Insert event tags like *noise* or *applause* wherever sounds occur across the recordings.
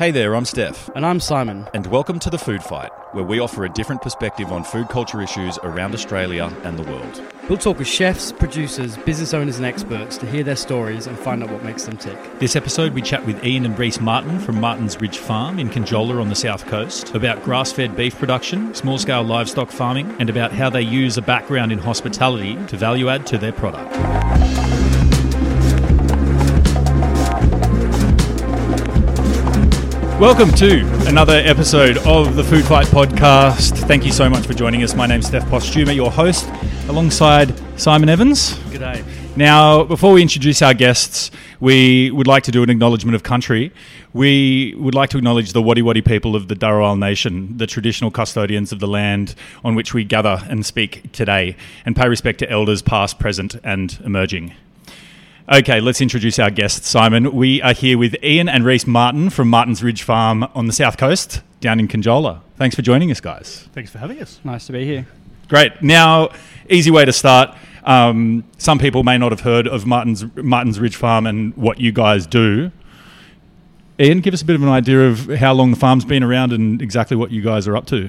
Hey there, I'm Steph, And I'm Simon. and welcome to The Food Fight, where we offer a different perspective on food culture issues around Australia and the world. We'll talk with chefs, producers, business owners, and experts to hear their stories and find out what makes them tick. This episode, we chat with Ian and Rhys Martin from Martin's Ridge Farm in Conjola on the south coast about grass fed beef production, small scale livestock farming, and about how they use a background in hospitality to value add to their product. Welcome to another episode of the Food Fight podcast. Thank you so much for joining us. My name's Steph Postuma, your host, alongside Simon Evans. G'day. Now, before we introduce our guests, we would like to do an acknowledgement of country. We would like to acknowledge the Wadi Wadi people of the Dharawal Nation, the traditional custodians of the land on which we gather and speak today, and pay respect to elders past, present, and emerging. Okay, let's introduce our guests, Simon. We are here with Ian and Rhys Martin from Martin's Ridge Farm on the south coast, down in Conjola. Thanks for joining us, guys. Thanks for having us. Nice to be here. Great. Now, easy way to start. Um, some people may not have heard of Martin's Martin's Ridge Farm and what you guys do. Ian, give us a bit of an idea of how long the farm's been around and exactly what you guys are up to.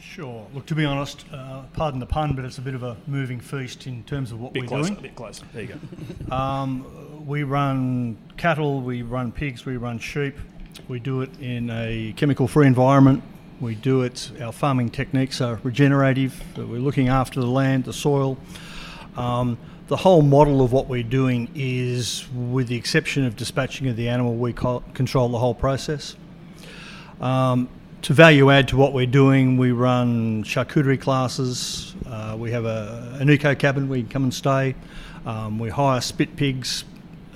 Sure. Look, to be honest, uh, pardon the pun, but it's a bit of a moving feast in terms of what we're doing. bit closer. There you go. *laughs* Um, we run cattle, we run pigs, we run sheep. We do it in a chemical-free environment. We do it. Our farming techniques are regenerative. We're looking after the land, the soil. Um, the whole model of what we're doing is, with the exception of dispatching of the animal, we co- control the whole process. Um, to value add to what we're doing, we run charcuterie classes. Uh, we have a, an eco cabin where you can come and stay. Um, we hire spit pigs,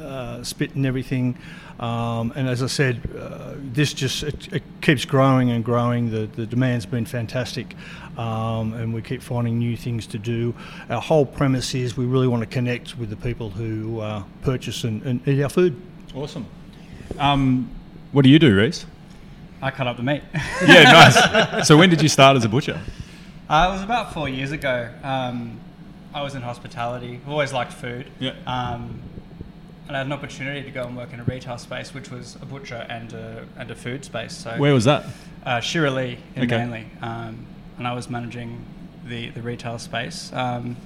uh, spit and everything. Um, and as I said, uh, this just it, it keeps growing and growing. The, the demand's been fantastic, um, and we keep finding new things to do. Our whole premise is we really want to connect with the people who uh, purchase and, and eat our food. Awesome. Um, what do you do, Rhys? I cut up the meat. *laughs* Yeah, nice. so when did you start as a butcher? uh, it was about four years ago. Um, I was in hospitality. I've always liked food. Yeah. Um, and I had an opportunity to go and work in a retail space, which was a butcher and a, and a food space. So Where was that? uh, Shirley in Okay. Manly, um, and I was managing the, the retail space. Um,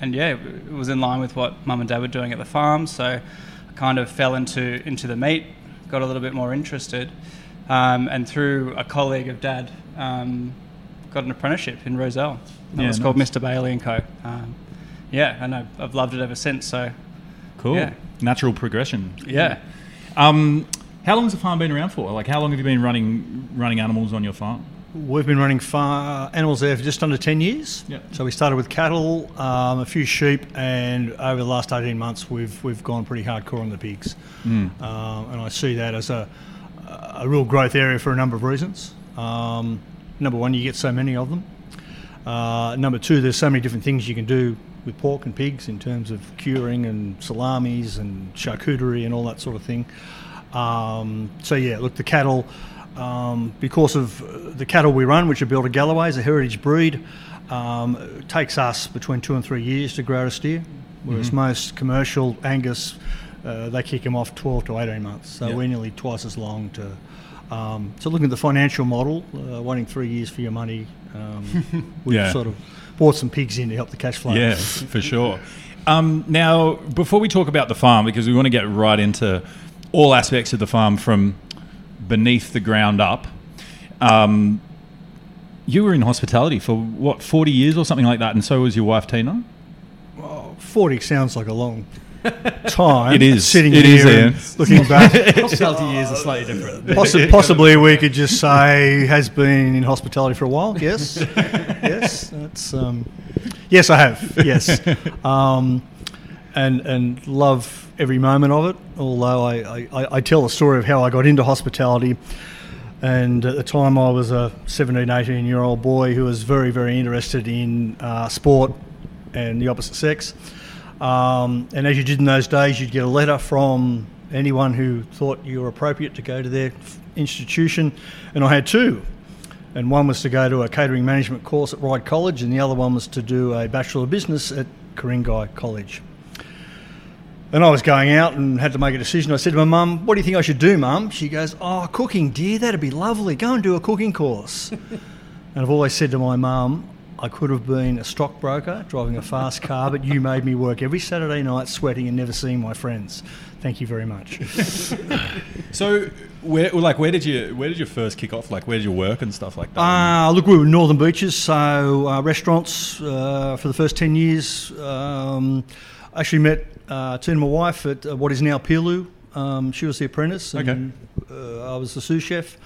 and yeah, it was in line with what mum and dad were doing at the farm. So I kind of fell into into the meat, got a little bit more interested, um, and through a colleague of dad, um, got an apprenticeship in Rozelle. That Yeah, was called. Mr. Bailey and Co. Um, yeah, and I've, I've loved it ever since. So Cool. Yeah. Natural progression. yeah. Um, how long has the farm been around for? Like, how long have you been running running animals on your farm? We've been running far animals there for just under 10 years. Yeah. So we started with cattle, um, a few sheep, and over the last 18 months, we've, we've gone pretty hardcore on the pigs. Um, and I see that as a, a, real growth area for a number of reasons. Um, number one, you get so many of them. Uh, number two, there's so many different things you can do with pork and pigs in terms of curing and salamis and charcuterie and all that sort of thing. Um, so yeah, look, the cattle, um, because of the cattle we run, which are belted Galloways, a heritage breed, um, it takes us between two and three years to grow a steer, whereas most commercial Angus, uh, they kick them off 12 to 18 months. So Yeah. we're nearly twice as long to. Um, so looking at the financial model, uh, waiting three years for your money, um, *laughs* we've Yeah. sort of bought some pigs in to help the cash flow. Yeah, for sure. Um, now, before we talk about the farm, because we want to get right into all aspects of the farm from beneath the ground up, um, you were in hospitality for what, 40 years or something like that, and so was your wife, Tina? 40 sounds like a long *laughs* time. It is. Sitting It here is, and looking *laughs* back. Hospitality years are slightly different. *laughs* Possi- possibly we could just say has been in hospitality for a while. Yes, yes, that's um, yes, I have. Yes, um, and and love every moment of it. Although I, I, I tell the story of how I got into hospitality. And at the time, I was a 17, 18 year old boy who was very, very interested in uh, sport and the opposite sex. Um, and as you did in those days, you'd get a letter from anyone who thought you were appropriate to go to their institution. And I had two. And one was to go to a catering management course at Ryde College, and the other one was to do a Bachelor of Business at Ku-ring-gai College. And I was going out and had to make a decision. I said to my mum, What do you think I should do, mum? She goes, Oh, cooking, dear, that'd be lovely. Go and do a cooking course. *laughs* and I've always said to my mum, I could have been a stockbroker driving a fast car, but you made me work every Saturday night sweating and never seeing my friends. Thank you very much. *laughs* So, where, like, where did you where did you first kick off? Like, where did you work and stuff like that? Uh, look, we were Northern Beaches, so uh, restaurants uh, for the first 10 years. Um, I actually met uh, Tina, my wife, at uh, what is now Pilu. Um, she was the apprentice, and uh, I was the sous chef.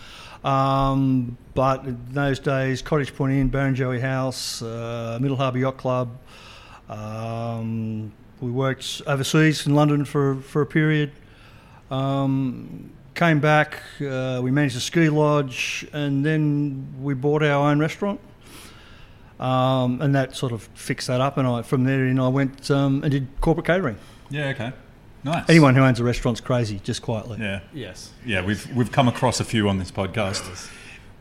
Um, but in those days, Cottage Point Inn, Barrenjoey House, uh, Middle Harbour Yacht Club. Um, we worked overseas in London for, for a period. Um, came back, uh, we managed a ski lodge, and then we bought our own restaurant. Um, and that sort of fixed that up, and I, from there in, I went um, and did corporate catering. yeah, okay, nice. Anyone who owns a restaurant's crazy, just quietly. Yeah, Yes. yeah, we've we've come across a few on this podcast.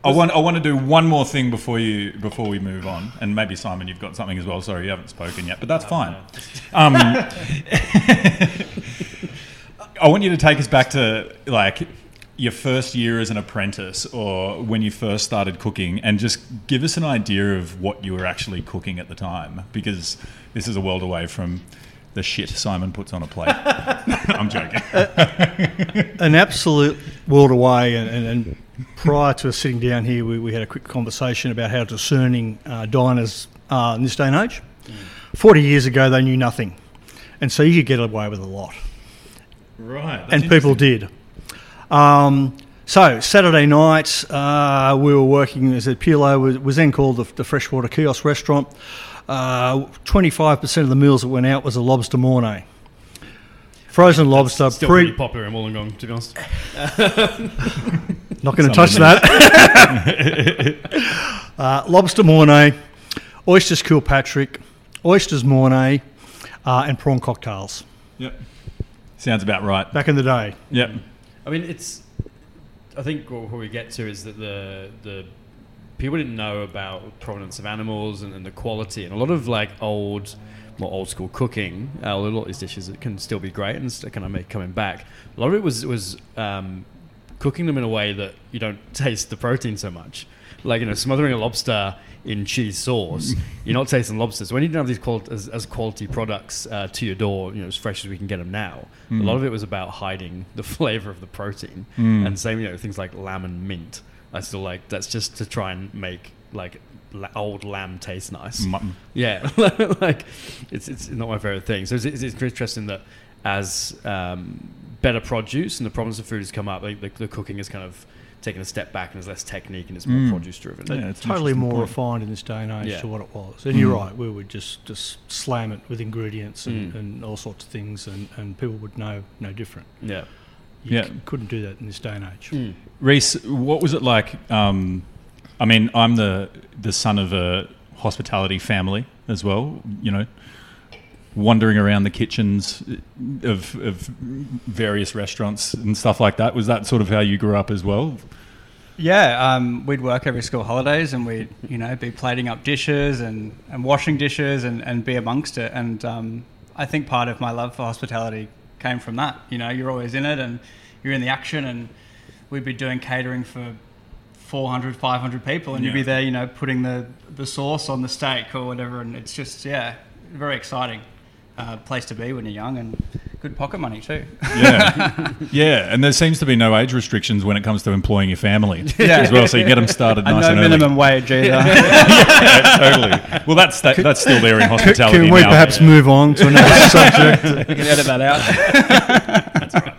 I want I want to do one more thing before you before we move on, and maybe Simon, you've got something as well. Sorry, you haven't spoken yet, but that's fine. *laughs* Um, *laughs* I want you to take us back to like your first year as an apprentice, or when you first started cooking, and just give us an idea of what you were actually cooking at the time, because this is a world away from the shit Simon puts on a plate. *laughs* I'm joking. An absolute world away, and, and, and prior to us sitting down here, we, we had a quick conversation about how discerning uh, diners are in this day and age. 40 years ago, they knew nothing. And so you could get away with a lot. Right. and people did. Um, so Saturday night, uh, we were working as a Pilu was, was then called the, the Freshwater Kiosk Restaurant. Twenty-five percent of the meals that went out was a lobster mornay, frozen lobster. Still pre- pretty popular in Wollongong, to be honest. *laughs* not going to touch that. *laughs* uh, lobster mornay, oysters Kilpatrick, oysters mornay, uh, and prawn cocktails. Yep. Sounds about right. Back in the day, Yep. I mean, it's. I think what what we get to is that the the people didn't know about provenance of animals and, and the quality, and a lot of like old, more old school cooking. Uh, a lot of these dishes that can still be great and still kind of make coming back. A lot of it was was um, cooking them in a way that you don't *laughs* taste the protein so much. Like you know, smothering a lobster in cheese sauce, *laughs* you're not tasting lobsters. When you don't have these quali- as, as quality products uh, to your door, you know, as fresh as we can get them now, a lot of it was about hiding the *laughs* flavor of the protein. And same, you know, things like lamb and mint. I still like that's just to try and make like old lamb taste nice. Mutton. Yeah, *laughs* like it's it's not my favorite thing. So it's, it's, it's interesting that as um, better produce and the problems of food has come up, like the, the cooking has kind of taken a step back and is less technique and it's more produce driven. Yeah, it's totally more point. refined in this day and age Yeah. to what it was. And you're right, we would just, just slam it with ingredients and, Mm. and all sorts of things, and, and people would know no different. yeah. You Yeah. c- couldn't do that in this day and age. Mm. Rhys, what was it like? Um, I mean, I'm the the son of a hospitality family as well. You know, wandering around the kitchens of of various restaurants and stuff like that. Was that sort of how you grew up as well? Yeah, um, we'd work every school holidays and we'd, you know, be plating up dishes and, and washing dishes and, and be amongst it. And um, I think part of my love for hospitality came from that. You know, you're always in it and you're in the action and we'd be doing catering for 400, 500 people and you'd be there, you know, putting the, the sauce on the steak or whatever. And it's just, yeah, very exciting uh, place to be when you're young and good pocket money too. Yeah, *laughs* yeah. And there seems to be no age restrictions when it comes to employing your family *laughs* Yeah. as well. So you get them started and nice no and early. minimum wage either. *laughs* Yeah, totally. Well, that's that, that's still there in hospitality. Can we now. perhaps move on to another subject? We can edit that out.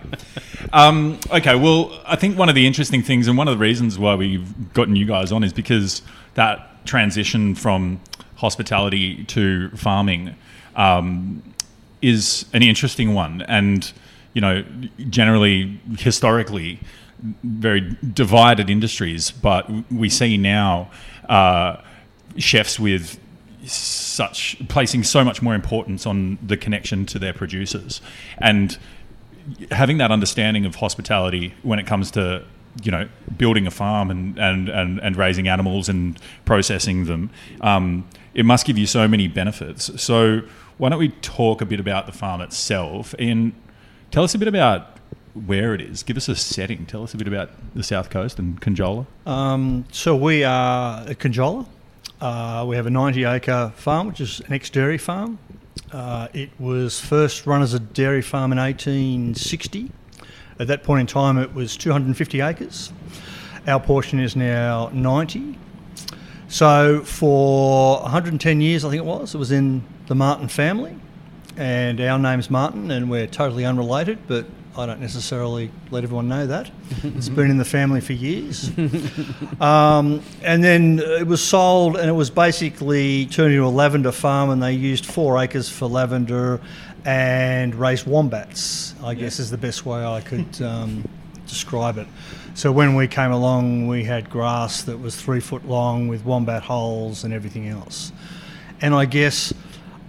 Um, okay, well, I think one of the interesting things and one of the reasons why we've gotten you guys on is because that transition from hospitality to farming um, is an interesting one, and you know, generally historically very divided industries, but we see now uh, chefs with such placing so much more importance on the connection to their producers. And having that understanding of hospitality when it comes to you know building a farm and and and, and raising animals and processing them um, it must give you so many benefits. So why don't we talk a bit about the farm itself and tell us a bit about where it is give us a setting tell us a bit about the south coast and conjola Um, so we are at Conjola. Uh, we have a 90 acre farm, which is an ex dairy farm. Uh, it was first run as a dairy farm in 1860. At that point in time, it was 250 acres. Our portion is now 90. So for 110 years, I think it was, it was in the Martin family. And our name's Martin, and we're totally unrelated, but I don't necessarily let everyone know that. it's *laughs* been in the family for years. *laughs* Um, and then it was sold, and it was basically turned into a lavender farm, and they used four acres for lavender and raised wombats. I guess is the best way I could um, describe it. So when we came along, we had grass that was three foot long with wombat holes and everything else. And I guess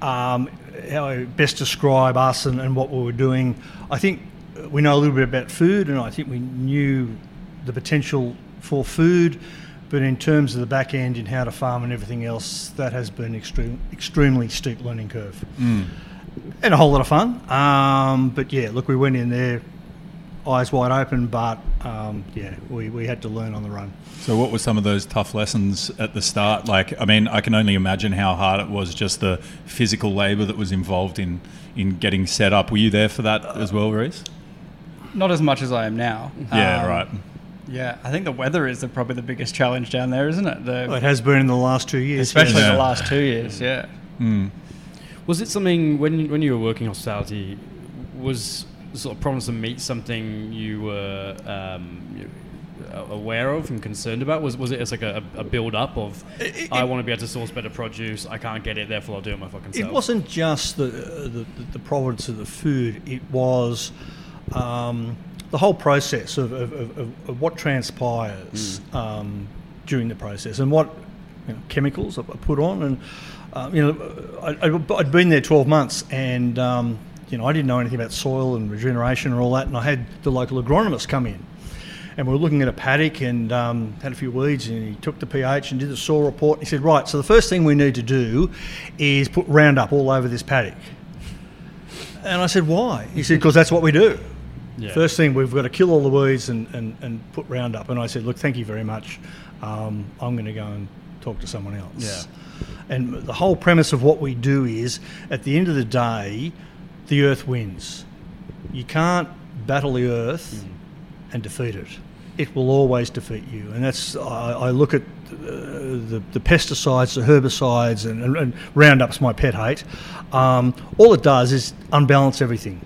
um, how I best describe us and, and what we were doing, I think we know a little bit about food, and I think we knew the potential for food. But in terms of the back end in how to farm and everything else, that has been extreme, extremely steep learning curve, and a whole lot of fun. Um, but yeah, look, we went in there eyes wide open, but um, yeah, we, we had to learn on the run. So, what were some of those tough lessons at the start? Like, I mean, I can only imagine how hard it was just the physical labour that was involved in in getting set up. Were you there for that as well, Rhys? Not as much as I am now. Yeah, Um, right. Yeah, I think the weather is the, probably the biggest challenge down there, isn't it? The, Well, it has been in the last two years, especially. Yeah. the last two years. Yeah. Was it something when when you were working hospitality? Was sort of problems to meet something you were um, uh, aware of and concerned about? Was was it as like a, a build up of I want to be able to source better produce, I can't get it, therefore I'll do it my fucking self. It wasn't just the, the, the provenance of the food, it was um, the whole process of, of, of, of- what transpires um, during the process and what you know, chemicals are put on. And, uh, you know, I, I'd been there 12 months and, um, you know, I didn't know anything about soil and regeneration and all that. And I had the local agronomist come in and we were looking at a paddock and um, had a few weeds and he took the pH and did the soil report. And He said, right, so the first thing we need to do is put Roundup all over this paddock. And I said, why? He said, because that's what we do. Yeah. First thing, we've got to kill all the weeds and, and, and put Roundup. And I said, look, thank you very much. Um, I'm going to go and talk to someone else. Yeah. And the whole premise of what we do is, at the end of the day, the earth wins. You can't battle the earth and defeat it. It will always defeat you. And that's, I, I look at uh, the, the pesticides, the herbicides, and, and, and Roundup's my pet hate. Um, all it does is unbalance everything.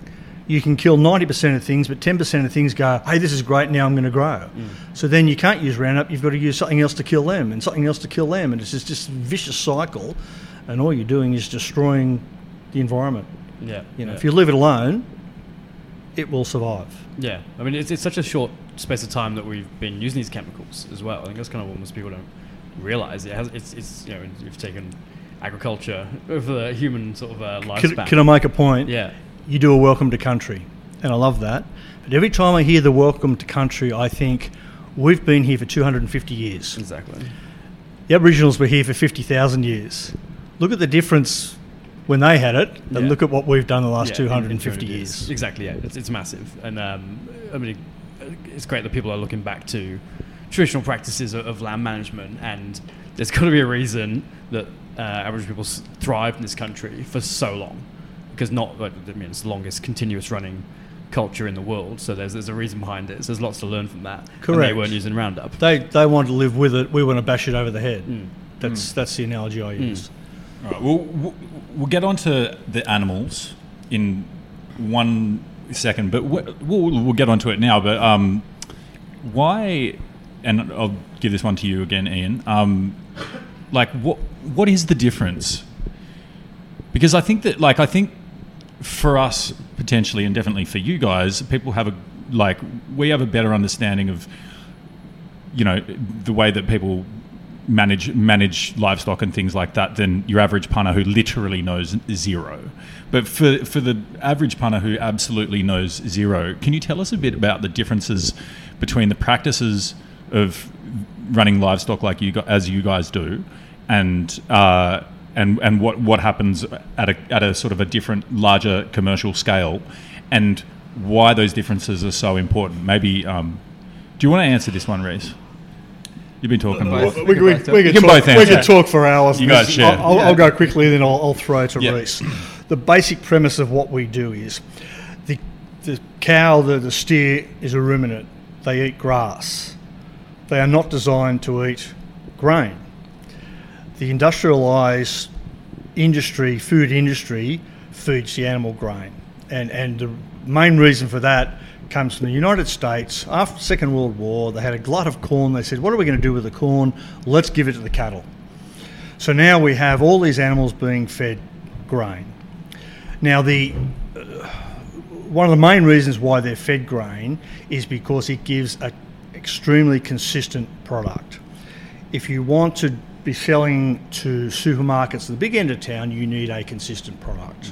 You can kill 90% of things, but 10% of things go, hey, this is great, now I'm going to grow. So then you can't use Roundup, you've got to use something else to kill them, and something else to kill them. And it's just this vicious cycle, and all you're doing is destroying the environment. Yeah. You know, yeah. if you leave it alone, it will survive. Yeah, I mean, it's, it's such a short space of time that we've been using these chemicals as well. I think that's kind of what most people don't realize. It has, it's, it's, you know, you've taken agriculture over the human sort of uh, Can, can I make a point? Yeah, You do a welcome to country, and I love that. But every time I hear the welcome to country, I think we've been here for 250 years. exactly. The Aboriginals were here for 50,000 years. Look at the difference when they had it, and Yeah. look at what we've done the last Yeah, in- in 250 200 years. Exactly, yeah. It's, it's massive. And um, I mean, it's great that people are looking back to traditional practices of, of land management. And there's *laughs* got to be a reason that uh, Aboriginal people thrived in this country for so long. Because not, I mean, it's the longest continuous running culture in the world. So there's, there's a reason behind it. So there's lots to learn from that. And they weren't using Roundup. They, they want to live with it, we want to bash it over the head. Mm. That's, that's the analogy I use. All right, we'll, we'll, get on to the animals in one second, but we- we'll, we'll get onto it now. But um, why, and I'll give this one to you again, Ian. Um, like, what what is the difference? Because I think that, like, I think for us potentially, and definitely for you guys, people have a like we have a better understanding of you know the way that people manage manage livestock and things like that than your average punter who literally knows zero. But for for the average punter who absolutely knows zero, can you tell us a bit about the differences between the practices of running livestock like you as you guys do, and uh, and and what what happens at a at a sort of a different larger commercial scale, and why those differences are so important? Maybe um, do you want to answer this one, Rhys? You've been talking a lot. We, we, we, both- we, You could can talk, both we answer. talk for hours. You guys share. I'll, I'll, I'll go quickly, then I'll, I'll throw to Yeah. Rhys. The basic premise of what we do is the, the cow, the, the steer, is a ruminant. They eat grass. They are not designed to eat grain. The industrialised industry, food industry, feeds the animal grain. And, and the main reason for that comes from the United States. After the Second World War, they had a glut of corn. They said, What are we going to do with the corn? Let's give it to the cattle. So now we have all these animals being fed grain. Now, the uh, one of the main reasons why they're fed grain is because it gives an extremely consistent product. If you want to be selling to supermarkets at the big end of town, you need a consistent product.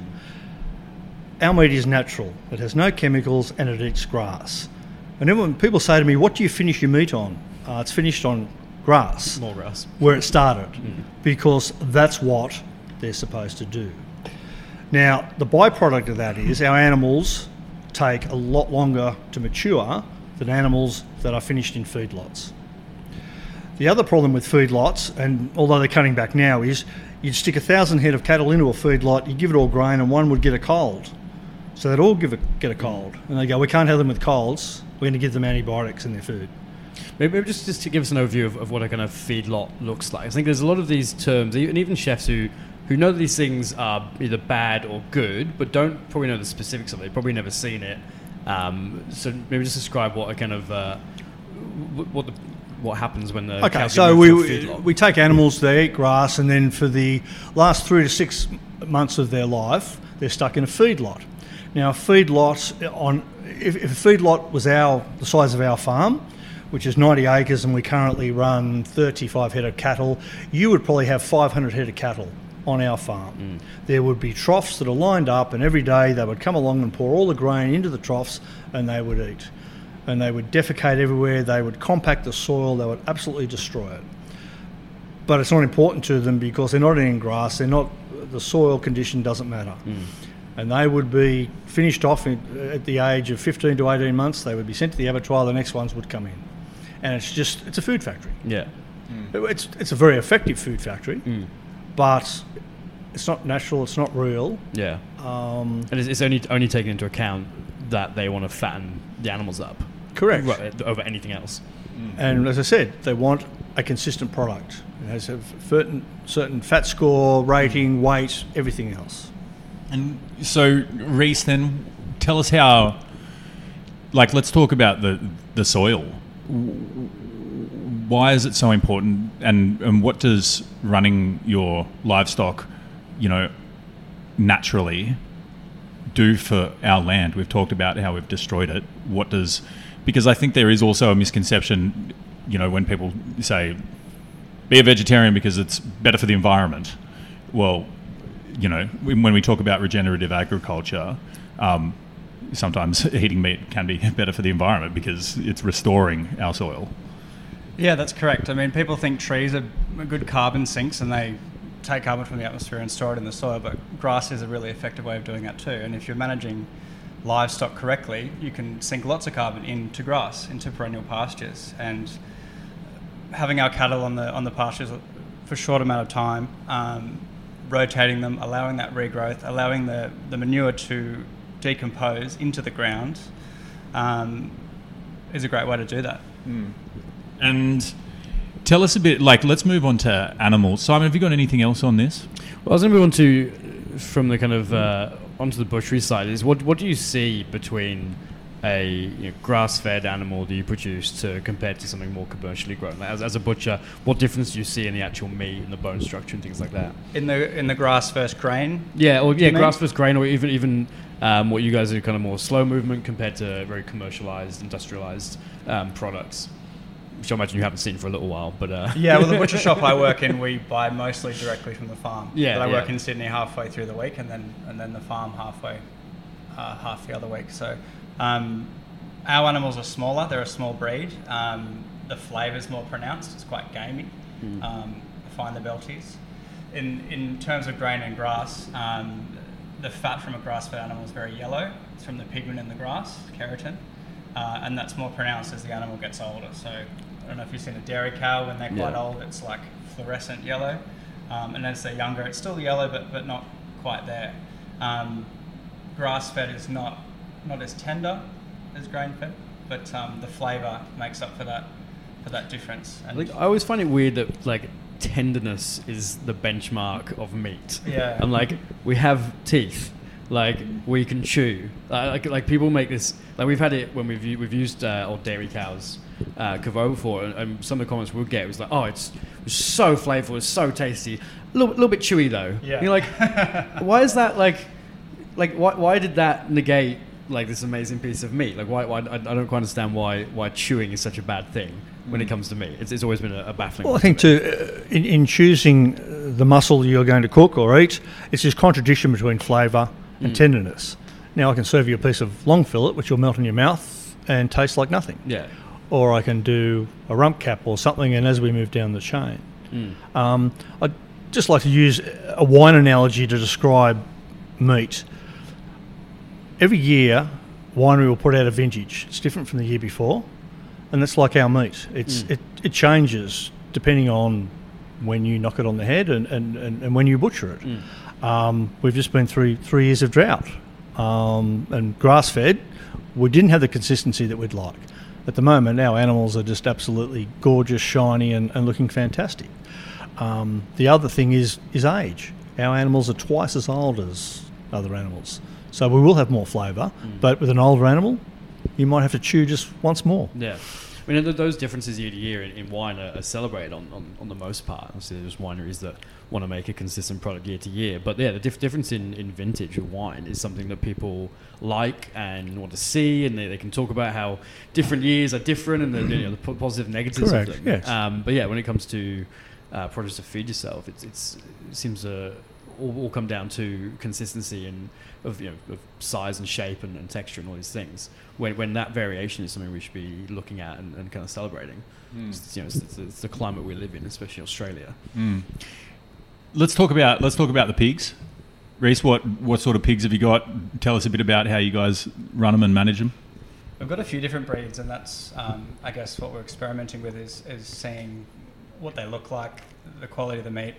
Our meat is natural, it has no chemicals, and it eats grass. And when people say to me, What do you finish your meat on? Uh, it's finished on grass More grass. where it started because that's what they're supposed to do. Now, the byproduct of that is our animals take a lot longer to mature than animals that are finished in feedlots. The other problem with feedlots, and although they're cutting back now, is you'd stick a thousand head of cattle into a feedlot, you give it all grain, and one would get a cold. So they'd all give a, get a cold. And they go, We can't have them with colds, we're going to give them antibiotics in their food. Maybe, maybe just, just to give us an overview of, of what a kind of feedlot looks like. I think there's a lot of these terms, and even chefs who, who know these things are either bad or good, but don't probably know the specifics of it. They've probably never seen it. Um, so maybe just describe what a kind of uh, what the, what happens when the Okay, so we, to a feedlot. we take animals, they eat grass, and then for the last three to six months of their life, they're stuck in a feedlot. Now, a feedlot on if, if a feedlot was our the size of our farm, which is 90 acres, and we currently run 35 head of cattle, you would probably have 500 head of cattle on our farm. Mm. There would be troughs that are lined up, and every day they would come along and pour all the grain into the troughs, and they would eat. And they would defecate everywhere. They would compact the soil. They would absolutely destroy it but it's not important to them because they're not eating grass. They're not. The soil condition doesn't matter, mm. And they would be finished off in, at the age of 15 to 18 months. They would be sent to the abattoir. The next ones would come in, and it's just it's a food factory. yeah. Hmm. It's it's a very effective food factory, hmm. but it's not natural. It's not real. Yeah. Um, And it's, it's only only taking into account that they want to fatten the animals up. Correct. Right, eh, over anything else. Hmm. And as I said, they want a consistent product. It has a certain certain fat score, rating, weight, everything else. And so, Rhys, then tell us how. Like, let's talk about the the soil. Why is it so important, and and what does running your livestock, you know, naturally do for our land? We've talked about how we've destroyed it. What does because I think there is also a misconception, you know, when people say be a vegetarian because it's better for the environment. Well, you know, when we talk about regenerative agriculture, um, sometimes *laughs* eating meat can be better for the environment because it's restoring our soil. Yeah, that's correct. I mean, people think trees are good carbon sinks and they take carbon from the atmosphere and store it in the soil, but grass is a really effective way of doing that too. And if you're managing livestock correctly, you can sink lots of carbon into grass, into perennial pastures. And having our cattle on the on the pastures for a short amount of time, um, rotating them, allowing that regrowth, allowing the, the manure to decompose into the ground, um, is a great way to do that. Mm. And tell us a bit, like, let's move on to animals. Simon, have you got anything else on this? Well, I was going to move on to, from the kind of, uh, onto the butchery side, is what, what do you see between a you know, grass-fed animal that you produce to compared to something more commercially grown? Like, as, as a butcher, what difference do you see in the actual meat and the bone structure and things like that? In the in the grass first grain. Yeah, or yeah, grass first grain, or even even um, what you guys do, kind of more slow movement compared to very commercialized, industrialized um, products which I imagine you haven't seen for a little while. But uh. yeah, well, the butcher *laughs* shop I work in, we buy mostly directly from the farm. Yeah, but I yeah. work in Sydney halfway through the week, and then and then the farm halfway, uh, half the other week. So um, our animals are smaller; they're a small breed. Um, the is more pronounced; it's quite gamey. Mm. Um, I find the Belties. In in terms of grain and grass, um, the fat from a grass-fed animal is very yellow. It's from the pigment in the grass, keratin. Uh, and that's more pronounced as the animal gets older. So I don't know if you've seen a dairy cow when they're quite yeah. old, it's like fluorescent yellow. Um, and as they're younger, it's still yellow, but, but not quite there. Um, grass fed is not, not as tender as grain fed, but um, the flavour makes up for that, for that difference. And like, I always find it weird that like tenderness is the benchmark of meat. Yeah. I'm like, we have teeth like we can chew. like like people make this like we've had it when we've we've used uh, old dairy cows uh, before, and, and, some of the comments we'll get was like, oh, it's, it's so flavorful, it's so tasty, a little, little bit chewy though. Yeah. You're like, *laughs* why is that like, like why why did that negate like this amazing piece of meat? Like why, why I, I don't quite understand why why chewing is such a bad thing when it mm. comes to meat. It's, it's always been a, a baffling. Well, I think to, uh, in, in choosing uh, the muscle you're going to cook or eat, it's this contradiction between flavour and mm. tenderness. Now I can serve you a piece of long fillet, which will melt in your mouth and taste like nothing. Yeah. Or I can do a rump cap or something, and as we move down the chain, mm. um, I'd just like to use a wine analogy to describe meat. Every year, winery will put out a vintage. It's different from the year before, and that's like our meat. It's mm. it, it changes depending on when you knock it on the head and, and, and, and when you butcher it. Mm. Um, we've just been through three years of drought um, and grass fed. We didn't have the consistency that we'd like. At the moment, our animals are just absolutely gorgeous, shiny, and, and looking fantastic. Um, the other thing is is age. Our animals are twice as old as other animals, so we will have more flavour. Mm. But with an older animal, you might have to chew just once more. Yeah. I mean, those differences year to year in, in wine are, are celebrated on, on, on, the most part. Obviously, there's wineries that want to make a consistent product year to year. But yeah, the dif- difference in, in vintage of wine is something that people like and want to see, and they, they can talk about how different years are different and the, you know, the positive negatives Correct, of them. Yes. Um, but yeah, when it comes to uh, produce to feed yourself, it's, it's, it seems to all, all come down to consistency and of you know of size and shape and, and, texture and all these things. When, when that variation is something we should be looking at and, and kind of celebrating. Mm. It's, you know, it's, it's, it's, the climate we live in, especially Australia. Mm. Let's talk about let's talk about the pigs. Rhys, what what sort of pigs have you got? Tell us a bit about how you guys run them and manage them. We've got a few different breeds, and that's um, I guess what we're experimenting with is is seeing what they look like, the quality of the meat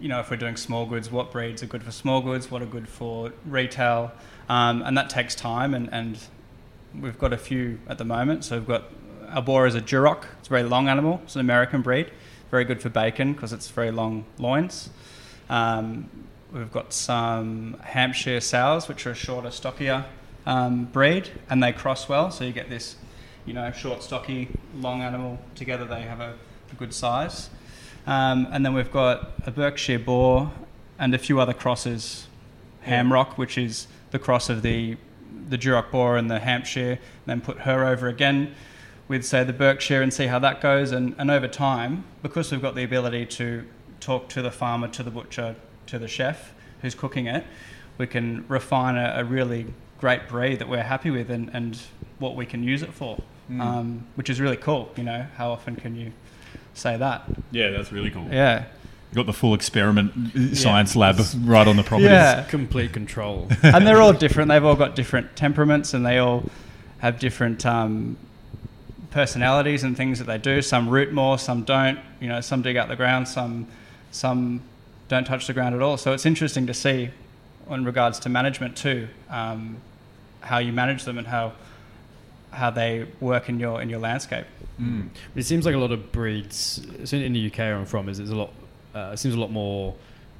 you know, if we're doing small goods, what breeds are good for small goods, what are good for retail, um, and that takes time. And, and we've got a few at the moment. So we've got boar is a Duroc. It's a very long animal. It's an American breed. Very good for bacon because it's very long loins. Um, we've got some Hampshire sows, which are a shorter, stockier um, breed, and they cross well. So you get this, you know, short, stocky, long animal together. They have a, a good size. Um, and then we've got a Berkshire Boar and a few other crosses. Hamrock, which is the cross of the the Duroc boar and the Hampshire, and then put her over again with say the Berkshire and see how that goes. And, and over time, because we've got the ability to talk to the farmer, to the butcher, to the chef who's cooking it, we can refine a, a really great breed that we're happy with and, and what we can use it for, um, which is really cool. You know, how often can you say that? Yeah, that's really cool. Yeah. You've got the full experiment science lab right on the property. Yeah. Complete control. and they're all different. They've all got different temperaments, and they all have different um, personalities and things that they do. Some root more, some don't. You know, some dig out the ground, some some don't touch the ground at all. So it's interesting to see, in regards to management too, um, how you manage them and how how they work in your in your landscape. It seems like a lot of breeds in the UK where I'm from is there's a lot. Uh, it seems a lot more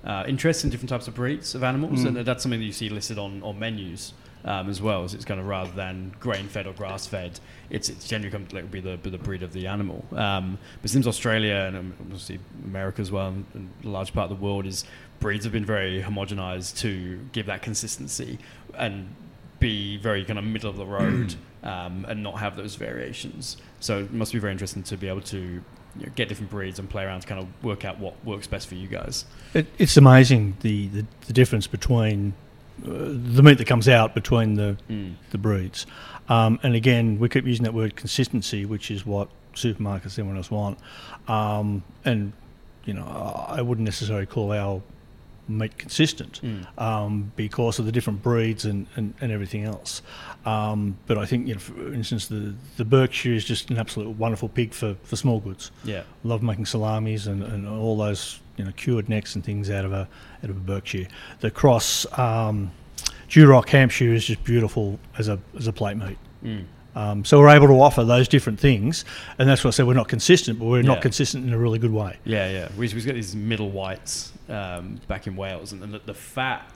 uh, interest in different types of breeds of animals, Mm. and that's something that you see listed on, on menus um, as well. So it's kind of rather than grain fed or grass fed, it's it's generally come to like be the be the breed of the animal. Um, but it seems Australia and um, obviously America as well, and, and a large part of the world is breeds have been very homogenized to give that consistency and be very kind of middle of the road *clears throat* um, and not have those variations. So it must be very interesting to be able to you know, get different breeds and play around to kind of work out what works best for you guys. It, it's amazing the, the, the difference between uh, the meat that comes out between the Mm. the breeds. Um, and again, we keep using that word consistency, which is what supermarkets and everyone else want. Um, and you know, I wouldn't necessarily call our meat consistent Mm. um, because of the different breeds and, and, and everything else. Um, but I think, you know, for instance, the, the Berkshire is just an absolute wonderful pig for, for small goods Yeah. love making salamis and, and all those you know cured necks and things out of a out of a Berkshire. The cross um, Duroc Hampshire is just beautiful as a as a plate meat. Mm. Um, so we're able to offer those different things, and that's why I said we're not consistent, but we're Yeah. not consistent in a really good way. Yeah, yeah. We, we've got these middle whites um, back in Wales, and the, the fat,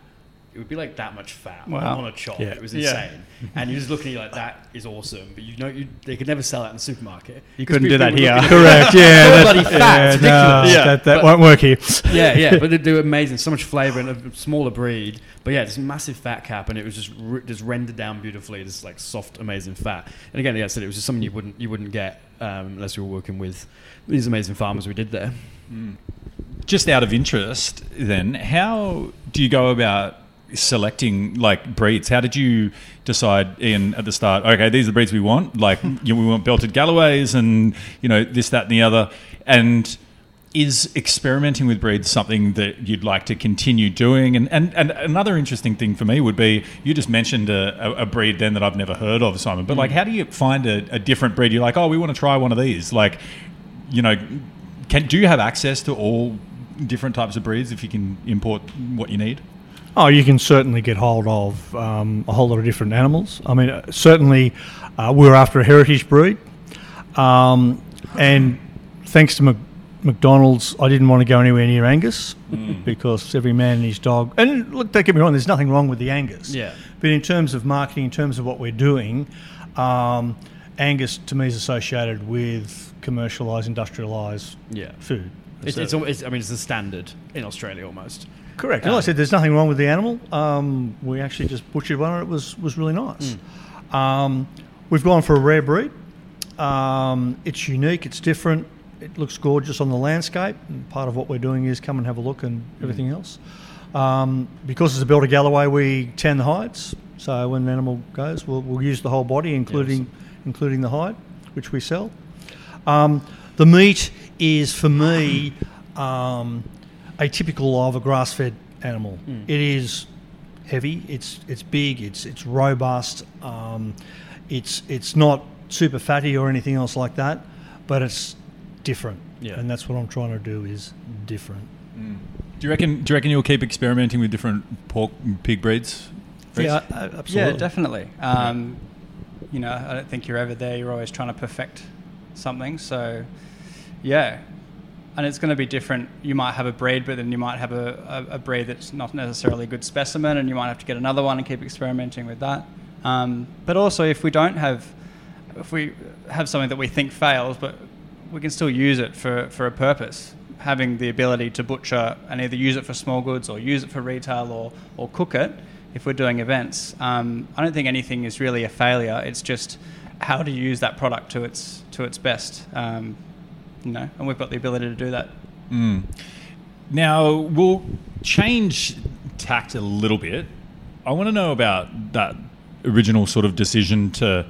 it would be like that much fat Wow. on a chop. Yeah. It was Yeah. insane. and you're just looking at it like, that is awesome. But you know, you, they could never sell that in the supermarket. You couldn't do that here. look at it- *laughs* Correct. Yeah. So that- bloody fat, it's no, ridiculous. that that But- won't work here. *laughs* yeah, yeah, but they do amazing. So much flavour and a smaller breed. But yeah, this massive fat cap, and it was just r- just rendered down beautifully. This like soft, amazing fat. And again, like I said it was just something you wouldn't you wouldn't get um, unless you were working with these amazing farmers we did there. Just out of interest, then, how do you go about selecting like breeds? How did you decide, Ian, at the start? Okay, these are the breeds we want. Like, *laughs* you know, we want belted Galloways, and you know this, that, and the other. And is experimenting with breeds something that you'd like to continue doing? And and, and another interesting thing for me would be you just mentioned a, a, breed then that I've never heard of, Simon. But like, mm. how do you find a, a different breed? You're like, oh, we want to try one of these. Like, you know, can do you have access to all different types of breeds if you can import what you need? Oh, you can certainly get hold of um, a whole lot of different animals. I mean, uh, certainly uh, we're after a heritage breed, um, and thanks to Mc- McDonald's, I didn't want to go anywhere near Angus because every man and his dog. And look, don't get me wrong, there's nothing wrong with the Angus. Yeah. But in terms of marketing, in terms of what we're doing, um, Angus to me is associated with commercialised, industrialised Yeah, food. it's, it's I mean it's the standard in Australia almost. Correct. And like I said there's nothing wrong with the animal. Um, we actually just butchered one, and it was was really nice. Um, we've gone for a rare breed. Um, it's unique. It's different. It looks gorgeous on the landscape. And part of what we're doing is come and have a look and everything else. Um, because it's a Belted Galloway, we tan the hides. So when an animal goes, we'll, we'll use the whole body, including including the hide, which we sell. Um, the meat is for me um, atypical of a grass-fed animal. It is heavy. It's it's big. It's it's robust. Um, it's it's not super fatty or anything else like that, but it's different. Yeah. And that's what I'm trying to do is different. Do you reckon? Do you reckon you'll keep experimenting with different pork pig breeds? Yeah, a- absolutely. Yeah, definitely. Um, you know, I don't think you're ever there. You're always trying to perfect something. So, yeah. And it's going to be different. You might have a breed, but then you might have a, a, a breed that's not necessarily a good specimen, and you might have to get another one and keep experimenting with that. Um, but also, if we don't have, if we have something that we think fails, but we can still use it for, for a purpose. Having the ability to butcher and either use it for small goods or use it for retail or, or cook it if we're doing events, um, I don't think anything is really a failure. It's just how to use that product to its to its best. Um, you know, and we've got the ability to do that. Mm. Now we'll change tact a little bit. I want to know about that original sort of decision to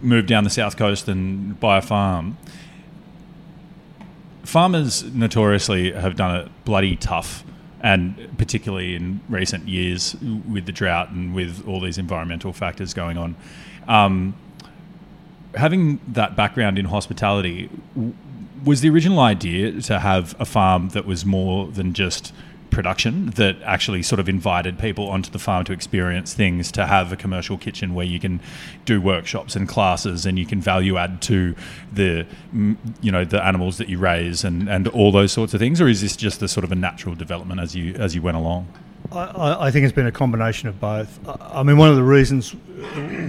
move down the south coast and buy a farm. Farmers notoriously have done it bloody tough, and particularly in recent years with the drought and with all these environmental factors going on. Um, having that background in hospitality, was the original idea to have a farm that was more than just production that actually sort of invited people onto the farm to experience things to have a commercial kitchen where you can do workshops and classes and you can value add to the you know the animals that you raise and, and all those sorts of things? Or is this just a sort of a natural development as you as you went along? I, I think it's been a combination of both. I mean one of the reasons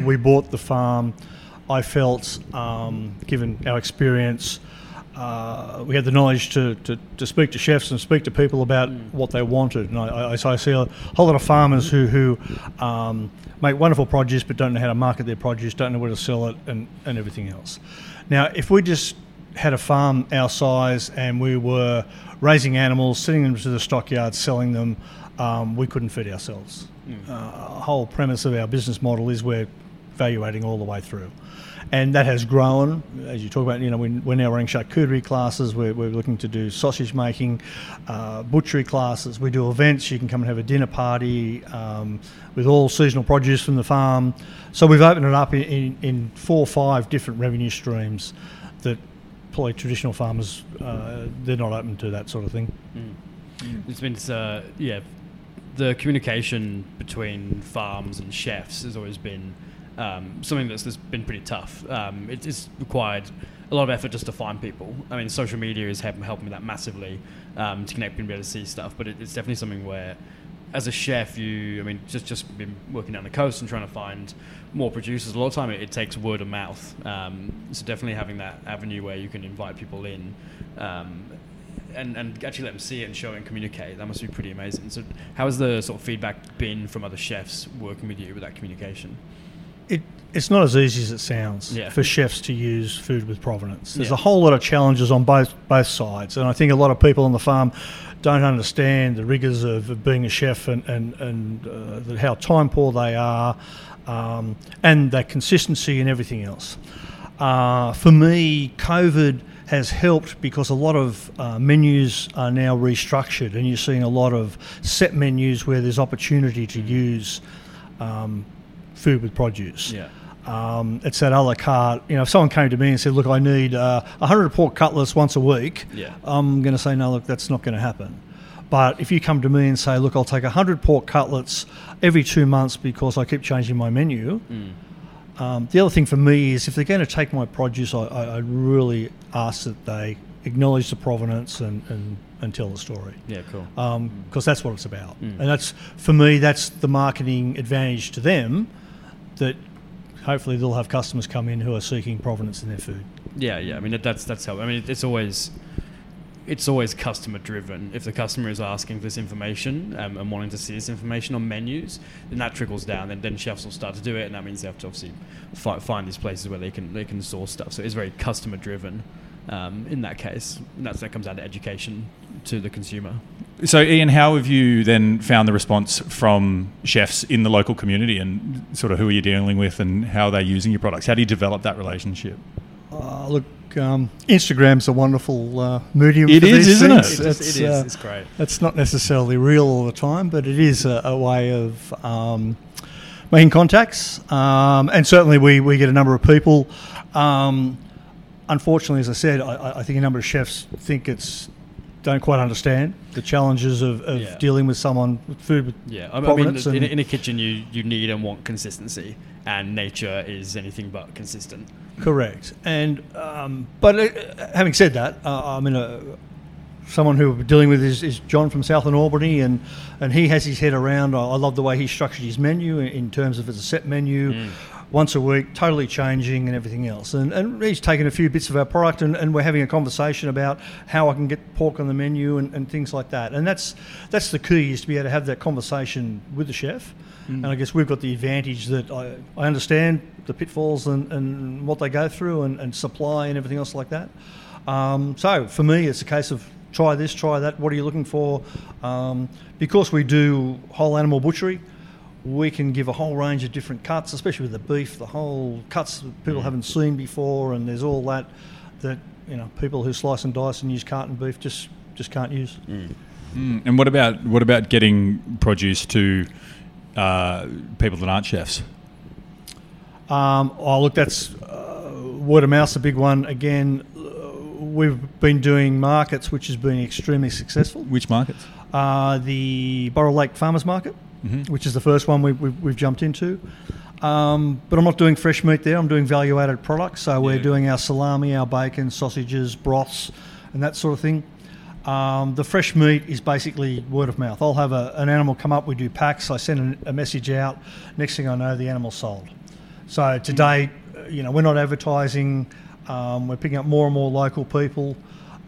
we bought the farm I felt um, given our experience uh, we had the knowledge to, to, to, speak to chefs and speak to people about mm. what they wanted. And I, I, I, see a whole lot of farmers who, who um, make wonderful produce but don't know how to market their produce, don't know where to sell it, and, and everything else. Now, if we just had a farm our size and we were raising animals, sending them to the stockyard, selling them, um, we couldn't feed ourselves. Mm. Uh, whole premise of our business model is we're valuating all the way through and that has grown. As you talk about, you know, we're now running charcuterie classes. We're, we're looking to do sausage making, uh, butchery classes. We do events. You can come and have a dinner party um, with all seasonal produce from the farm. So we've opened it up in, in, in four or five different revenue streams that probably traditional farmers uh, they're not open to that sort of thing. Mm. It's been uh, yeah, the communication between farms and chefs has always been um, something that's, that's been pretty tough. Um, it, it's required a lot of effort just to find people. I mean, social media is helping, me that massively um, to connect and be able to see stuff. But it, it's definitely something where, as a chef, you I mean, just just been working down the coast and trying to find more producers. A lot of time it, it takes word of mouth. Um, so definitely having that avenue where you can invite people in. Um, and, and actually let them see it and show and communicate. That must be pretty amazing. So, how has the sort of feedback been from other chefs working with you with that communication? It, it's not as easy as it sounds yeah. for chefs to use food with provenance. There's yeah. a whole lot of challenges on both both sides, and I think a lot of people on the farm don't understand the rigors of, of being a chef and and, and uh, how time poor they are, um, and that consistency and everything else. Uh, for me, COVID has helped because a lot of uh, menus are now restructured, and you're seeing a lot of set menus where there's opportunity to use. Um, food with produce. Yeah. Um, it's that a la carte. You know, if someone came to me and said, "Look, I need uh, 100 pork cutlets once a week," yeah. I'm going to say, "No, look, that's not going to happen." But if you come to me and say, "Look, I'll take 100 pork cutlets every two months because I keep changing my menu," mm. um, the other thing for me is if they're going to take my produce, I, I, I really ask that they acknowledge the provenance and, and, and tell the story. Yeah, cool. Because um, mm. that's what it's about. Mm. And that's, for me, that's the marketing advantage to them that hopefully they'll have customers come in who are seeking provenance in their food. Yeah, yeah. I mean that's that's how. I mean it's always it's always customer driven. If the customer is asking for this information um, and wanting to see this information on menus, then that trickles down. Then, then chefs will start to do it, and that means they have to obviously fi- find these places where they can they can source stuff. So it's very customer driven um, in that case. And that's that comes down to education to the consumer. So, Ian, how have you then found the response from chefs in the local community, and sort of who are you dealing with, and how are they using your products? How do you develop that relationship? Uh, look, um, Instagram's a wonderful uh, medium. It is, isn't things. it? It's, it is. Uh, it's great. It's not necessarily real all the time, but it is a, a way of um, making contacts. Um, and certainly, we, we get a number of people. Um, unfortunately, as I said, I, I, think a number of chefs think it's don't quite understand the challenges of, of yeah. dealing with someone with food with yeah I mean in, in, a kitchen you, you need and want consistency and nature is anything but consistent. Correct. And um, but uh, having said that uh, I mean uh, someone who we're dealing with is, is John from South on Albany and and he has his head around. I, I love the way he structured his menu in, in terms of it's a set menu. Mm once a week, totally changing and everything else. And, and he's taken a few bits of our product and, and we're having a conversation about how I can get pork on the menu and, and things like that. And that's that's the key is to be able to have that conversation with the chef And I guess we've got the advantage that I, I understand the pitfalls and, and what they go through and, and supply and everything else like that. Um, so for me, it's a case of try this, try that. What are you looking for? Um, because we do whole animal butchery, we can give a whole range of different cuts, especially with the beef, the whole cuts that people haven't seen before, and there's all that that you know people who slice and dice and use carton beef just just can't use. Mm, And what about what about getting produce to uh, people that aren't chefs? Um, oh, look, that's uh, word of mouth's a big one. Again, uh, we've been doing markets, which has been extremely successful. Which markets? Uh, the Burrill Lake Farmers Market, which is the first one we, we, we've jumped into. Um, but I'm not doing fresh meat there. I'm doing value-added products. So we're Yeah. doing our salami, our bacon, sausages, broths, and that sort of thing. Um, the fresh meat is basically word of mouth. I'll have a, an animal come up. We do packs. I send a message out. Next thing I know, the animal's sold. So today, uh, you know, we're not advertising. Um, we're picking up more and more local people.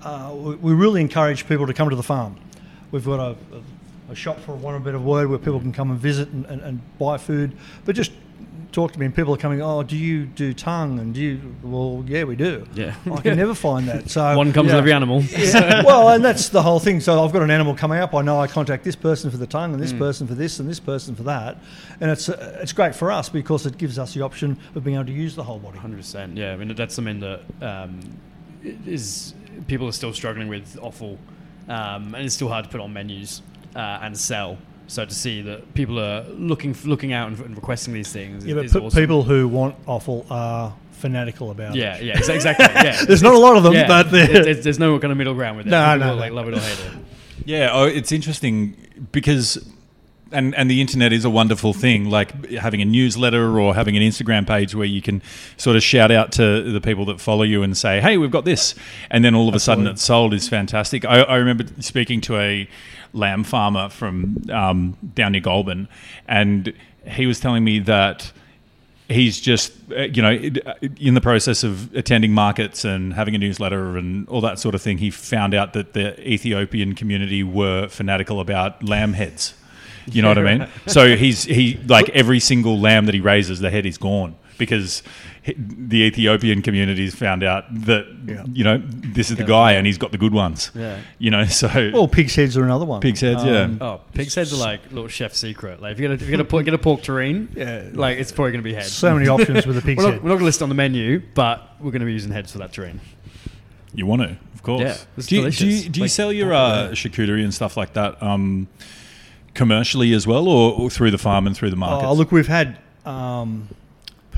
Uh, we, we really encourage people to come to the farm. We've got a, a, a shop, for want of a better word, where people can come and visit and, and, and buy food. But just talk to me, and people are coming. Oh, do you do tongue? And do you? Well, yeah, we do. Yeah. I can never find that. So *laughs* One comes yeah. with every animal. Yeah. *laughs* well, and that's the whole thing. So I've got an animal coming up. I know I contact this person for the tongue, and this Mm. person for this, and this person for that, and it's uh, it's great for us because it gives us the option of being able to use the whole body. Hundred percent. Yeah, I mean that's something that um, is people are still struggling with offal, um, and it's still hard to put on menus uh, and sell. So to see that people are looking looking out and, and requesting these things Yeah, is, but is pe- awesome. people who want offal are fanatical about Yeah, it. yeah, exa- exactly. Yeah, *laughs* There's not a lot of them, yeah, but they're- there's, *laughs* there's- there's no kind of middle ground with it. No, People no, no. like love it or hate it. Yeah, oh, it's interesting because, and and the internet is a wonderful thing. Like having a newsletter or having an Instagram page where you can sort of shout out to the people that follow you and say, "Hey, we've got this," and then all of a sudden it's sold is fantastic. I, I remember speaking to a lamb farmer from um, down near Goulburn, and he was telling me that he's just uh, you know in the process of attending markets and having a newsletter and all that sort of thing he found out that the ethiopian community were fanatical about lamb heads. You know what i mean? So he's he like every single lamb that he raises the head is gone because the ethiopian communities found out that Yeah. you know this is the guy and he's got the good ones Yeah. you know *laughs* so Well, pig's heads are another one. Pig's heads, yeah. Um, Oh, pig's heads are like little chef secret. Like if you're gonna if you're gonna get a pork terrine, *laughs* Yeah. like it's probably gonna be heads. So many *laughs* options with a pig's we're not, head. we're not gonna list on the menu, but we're gonna be using heads for that terrine. You want to, of course. Yeah, it's do you, do delicious. you, do you Like- sell your uh, charcuterie and stuff like that um, commercially as well, or, or through the farm and through the market? Oh, look, we've had um,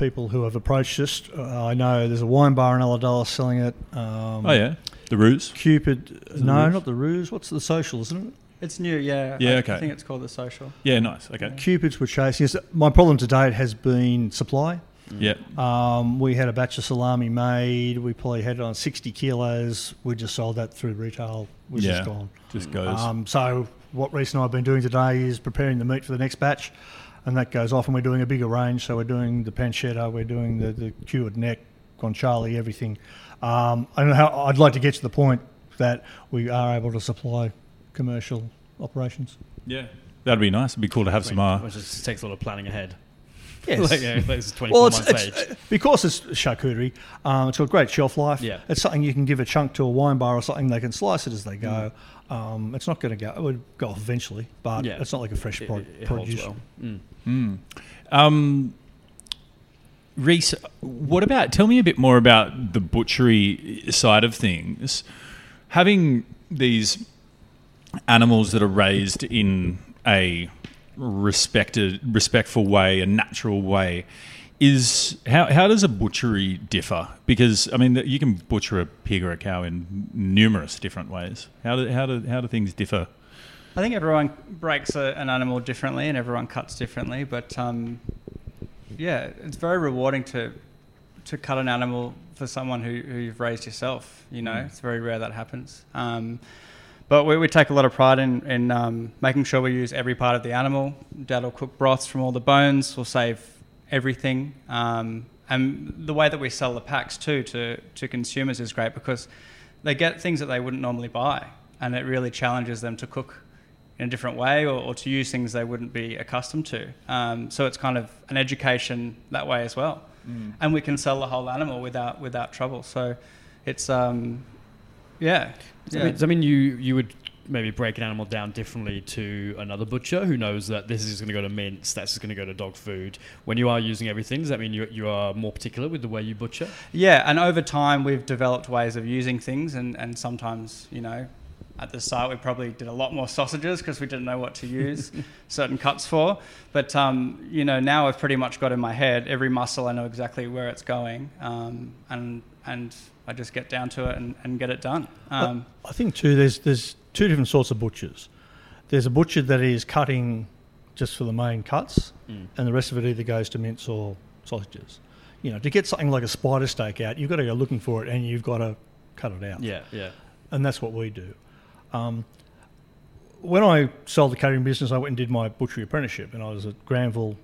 people who have approached us. Uh, I know there's a wine bar in Ulladulla selling it. Um, oh yeah, the ruse. Cupitt. No, Ruse? not the Ruse. What's the social, isn't it? It's new, yeah. Yeah, I, okay. I think it's called the social. Yeah, nice. Okay. Cupitt's were chasing us. My problem to date has been supply. Yeah. Um, we had a batch of salami made. We probably had it on 60 kilos. We just sold that through retail. It Was yeah. just gone. Just goes. Um, so what Rhys and I have been doing today is preparing the meat for the next batch, and that goes off. And we're doing a bigger range. So we're doing the pancetta, we're doing the, the cured neck, guanciale, everything. Um, I don't know how. I'd like to get to the point that we are able to supply commercial operations. yeah. That'd be nice. It'd be cool to have some. Uh, Which just takes a lot of planning ahead. Yes. *laughs* like, yeah, like it's 24 Well, it's, months it's age. because it's charcuterie. Um, it's got great shelf life. Yeah. it's something you can give a chunk to a wine bar or something. They can slice it as they go. Mm. Um, it's not going to go. It would go off eventually, but Yeah. it's not like a fresh It, pro- it, it holds produce. well. Mm. Um, Rhys, what about? Tell me a bit more about the butchery side of things. Having these animals that are raised in a respected, respectful way, a natural way, is how how does a butchery differ? Because I mean, you can butcher a pig or a cow in numerous different ways. How do how do how do things differ? I think everyone breaks a, an animal differently and everyone cuts differently, but um, yeah, it's very rewarding to to cut an animal for someone who, who you've raised yourself. You know, it's very rare that happens. Um, but we, we take a lot of pride in, in um, making sure we use every part of the animal. Dad will cook broths from all the bones. We'll save everything. Um, and the way that we sell the packs too to, to consumers is great because they get things that they wouldn't normally buy, and it really challenges them to cook in a different way or, or to use things they wouldn't be accustomed to. Um, so it's kind of an education that way as well. Mm. And we can sell the whole animal without without trouble. So it's um, yeah. yeah. I, mean, I mean, you you would maybe break an animal down differently to another butcher who knows that this is going to go to mince, that's going to go to dog food. When you are using everything, does that mean you, you are more particular with the way you butcher? Yeah, and over time we've developed ways of using things, and, and sometimes, you know, at the start we probably did a lot more sausages because we didn't know what to use *laughs* certain cuts for. But, um, you know, now I've pretty much got in my head every muscle, I know exactly where it's going. Um, and, and I just get down to it and, and get it done. Um, I think too. There's there's two different sorts of butchers. There's a butcher that is cutting just for the main cuts, mm. and the rest of it either goes to mince or sausages. You know, to get something like a spider steak out, you've got to go looking for it, and you've got to cut it out. Yeah, yeah. And that's what we do. Um, when I sold the catering business, I went and did my butchery apprenticeship, and I was at Granville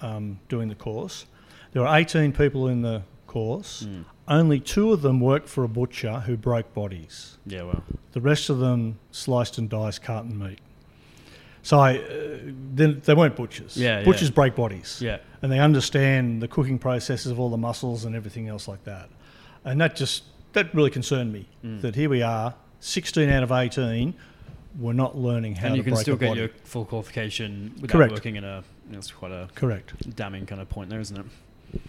um, doing the course. There were 18 people in the course. Mm. Only two of them worked for a butcher who broke bodies. Yeah, well. The rest of them sliced and diced carton meat. So I, uh, they weren't butchers. Yeah, butchers yeah. break bodies. Yeah, and they understand the cooking processes of all the muscles and everything else like that. And that just that really concerned me. Mm. That here we are, 16 out of 18, we're not learning how to do that. and to you can still get body. your full qualification without Correct. working in a. That's quite a correct damning kind of point there, isn't it?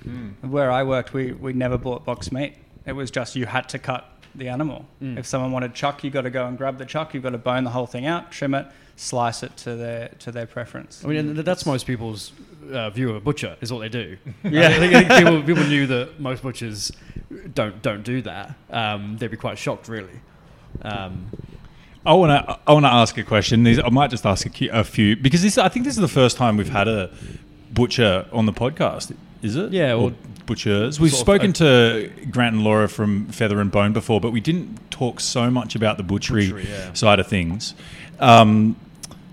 Mm. Where I worked, we, we never bought box meat. It was just you had to cut the animal. Mm. If someone wanted chuck, you got to go and grab the chuck. You've got to bone the whole thing out, trim it, slice it to their to their preference. I mean, that's most people's uh, view of a butcher is what they do. *laughs* yeah, I think, I think people, people knew that most butchers don't don't do that. Um, they'd be quite shocked, really. Um, I want to I want to ask a question. I might just ask a, a few because this I think this is the first time we've had a butcher on the podcast. Is it? Yeah, or, or butchers. We've spoken to Grant and Laura from Feather and Bone before, but we didn't talk so much about the butchery, butchery yeah. side of things. Um,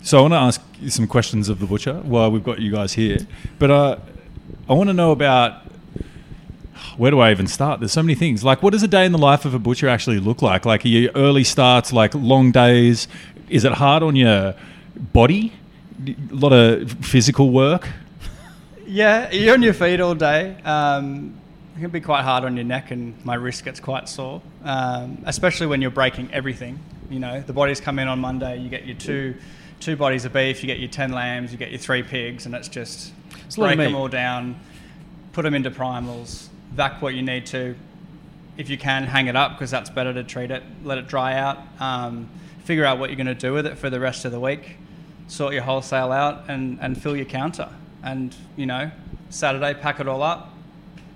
so I want to ask you some questions of the butcher while we've got you guys here. But uh, I want to know about where do I even start? There's so many things. Like, what does a day in the life of a butcher actually look like? Like, are you early starts, like long days? Is it hard on your body? A lot of physical work. Yeah, you're on your feet all day. Um, it can be quite hard on your neck, and my wrist gets quite sore, um, especially when you're breaking everything. You know, the bodies come in on Monday. You get your two two bodies of beef. You get your ten lambs. You get your three pigs, and it's just it's break them all down, put them into primals, vac what you need to. If you can, hang it up because that's better to treat it. Let it dry out. Um, figure out what you're going to do with it for the rest of the week. Sort your wholesale out and, and fill your counter and you know Saturday pack it all up.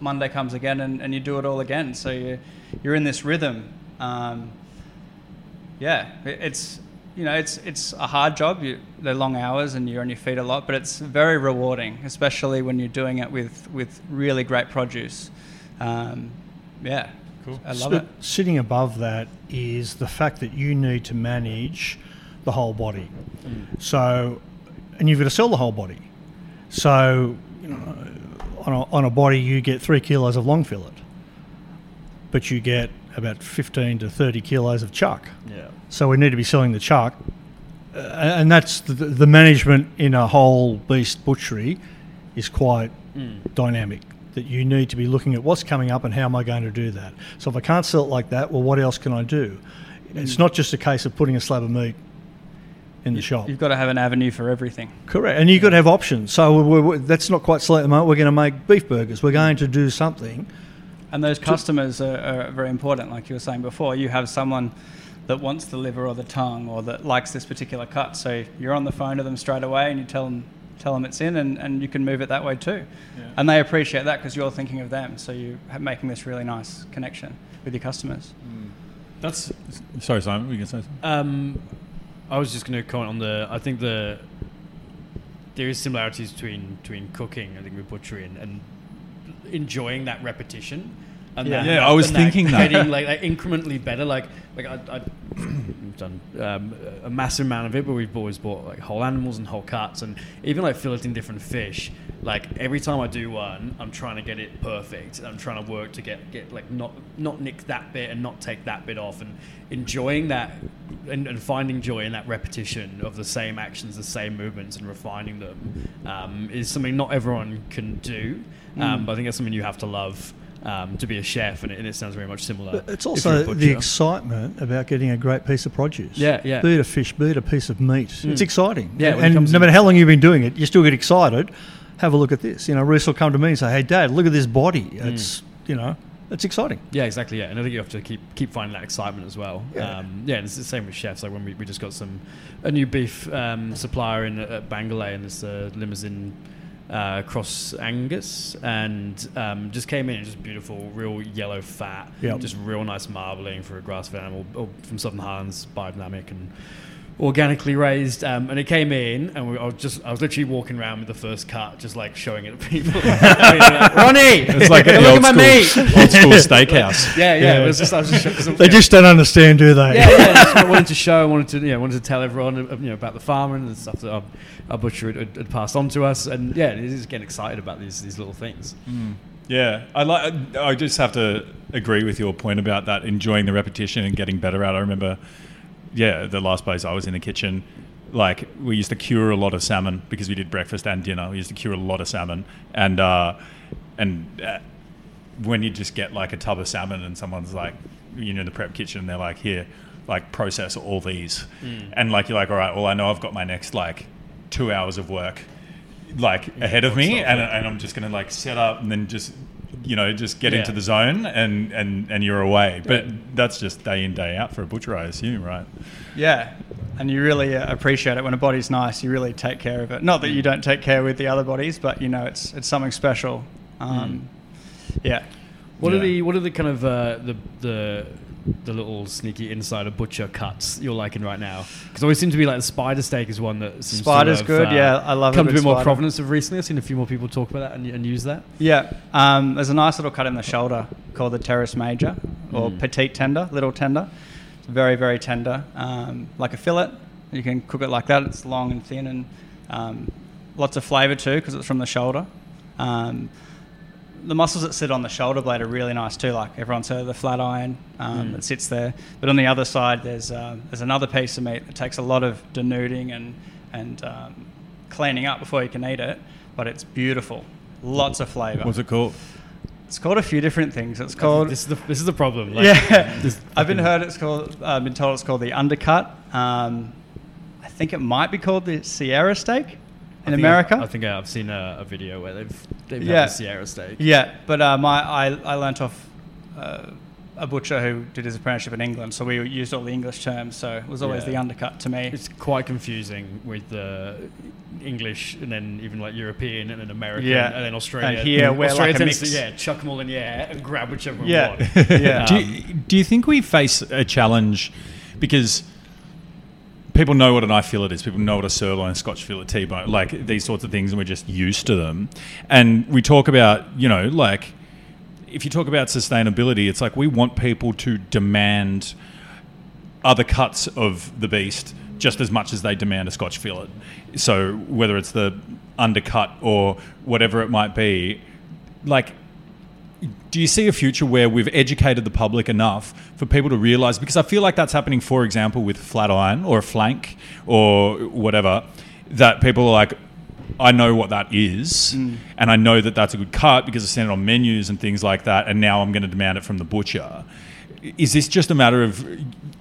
Monday comes again, and, and you do it all again. So you you're in this rhythm. Um, yeah, it, it's you know it's it's a hard job. You, they're long hours, and you're on your feet a lot, but it's very rewarding, especially when you're doing it with with really great produce. Um, yeah, cool. I love so, it. Sitting above that is the fact that you need to manage the whole body. Mm. So, and you've got to sell the whole body. So, you know, on a, on a body, you get three kilos of long fillet, but you get about 15 to 30 kilos of chuck. Yeah. So we need to be selling the chuck. Uh, and that's the, the, management in a whole beast butchery is quite mm. dynamic. That you need to be looking at what's coming up and how am I going to do that. So if I can't sell it like that, well, what else can I do? Mm. It's not just a case of putting a slab of meat in the shop. You've got to have an avenue for everything. Correct, and you've got to have options. So we're, we're, that's not quite selling at the moment. We're going to make beef burgers. We're going to do something. And those customers are, are, very important, like you were saying before. You have someone that wants the liver or the tongue or that likes this particular cut. So you're on the phone to them straight away and you tell them tell them it's in and, and you can move it that way too. Yeah. And they appreciate that because you're thinking of them. So you're making this really nice connection with your customers. Mm. That's sorry, Simon. We can say something. Um, I was just going to comment on the. I think the there is similarities between between cooking. I think with butchery and, and enjoying that repetition. And yeah, that, yeah. I was thinking that, getting like, like, incrementally better. Like like I, I we've done um, a massive amount of it, but we've always bought like whole animals and whole cuts, and even like filleting different fish. Like every time I do one, I'm trying to get it perfect. I'm trying to work to get get like not not nick that bit and not take that bit off, and enjoying that and, and finding joy in that repetition of the same actions, the same movements, and refining them um, is something not everyone can do. Um, but I think that's something you have to love. Um, to be a chef, and it, and it sounds very much similar. But it's also the excitement about getting a great piece of produce. Yeah, yeah. Be it a fish, be it a piece of meat. It's exciting. Yeah, and no matter how long you've been doing it, you still get excited. Have a look at this. You know, Rhys will come to me and say, "Hey, Dad, look at this body. It's you know, it's exciting." Yeah, exactly. Yeah, and I think you have to keep keep finding that excitement as well. Yeah. um, yeah and it's the same with chefs. Like when we, we just got some a new beef um, supplier in at Bangalay in this uh, Limousin uh, cross Angus, and um, just came in and just beautiful, real yellow fat, Yep. just real nice marbling for a grass-fed animal or from Southern Highlands, biodynamic and organically raised. Um, and it came in, and we, I was just I was literally walking around with the first cut, just like showing it to people. *laughs* I mean, like, Ronnie, It's like *laughs* at the look old at my school, meat. *laughs* old school steakhouse. Yeah, yeah. It was just, I was just, show- They yeah. just don't understand, do they? yeah, yeah. Just wanted to show, I wanted to, you know, wanted to tell everyone, uh, you know, about the farmer and the stuff that our, our butcher had, had passed on to us, and yeah, he's just getting excited about these these little things. Yeah, I like. I just have to agree with your point about that. Enjoying the repetition and getting better at. it. I remember, yeah, the last place I was in the kitchen, like we used to cure a lot of salmon because we did breakfast and dinner. We used to cure a lot of salmon, and uh, and uh, when you just get like a tub of salmon and someone's like, you know, in the prep kitchen, they're like, here, like process all these, and like you're like, all right, well, I know I've got my next like two hours of work like ahead of me, and, and I'm just gonna like set up and then just you know just get Yeah. into the zone and and and you're away. But that's just day in day out for a butcher, I assume, right? Yeah, and you really uh, appreciate it when a body's nice. You really take care of it. Not that you don't take care with the other bodies, but you know it's it's something special. Um, Yeah, What are the what are the kind of uh, the the the little sneaky insider butcher cuts you're liking right now? Because always seem to be like the spider steak is one that seems Spider's good, yeah, I love a come to a good bit more provenance of recently. I've seen a few more people talk about that and, and use that. yeah. Um, there's a nice little cut in the shoulder called the teres major or petite tender, little tender. It's very very tender, um, like a fillet. You can cook it like that. It's long and thin and um, lots of flavour too because it's from the shoulder. Um, the muscles that sit on the shoulder blade are really nice too. Like everyone's heard of the flat iron um, that sits there, but on the other side there's um, there's another piece of meat that takes a lot of denuding and and um, cleaning up before you can eat it. But it's beautiful, lots of flavour. What's it called? It's called a few different things. It's called This is the this is the problem. Like, yeah. *laughs* I've been heard it's called. I've been told it's called the undercut. Um, I think it might be called the Sierra steak in think America. I've, I think I've seen a, a video where they've they've Yeah. had the Sierra steak. Yeah, but uh, my I, I learnt off uh, a butcher who did his apprenticeship in England, so we used all the English terms. So it was always Yeah. the undercut to me. It's quite confusing with the English and then even like European and then American Yeah. and then Australia. And here we're Australia like a tends mix. To, yeah, chuck them all in the air and grab whichever one Yeah. you want. *laughs* Yeah. do, you, do you think we face a challenge because people know what a knife fillet is, people know what a sirloin, Scotch fillet, T-bone, like these sorts of things, and we're just used to them. And we talk about, you know, like if you talk about sustainability, it's like we want people to demand other cuts of the beast just as much as they demand a Scotch fillet. So whether it's the undercut or whatever it might be, like do you see a future where we've educated the public enough for people to realize because i feel like that's happening for example with flat iron or a flank or whatever that people are like i know what that is mm. and i know that that's a good cut because i've seen it on menus and things like that and now i'm going to demand it from the butcher. Is this just a matter of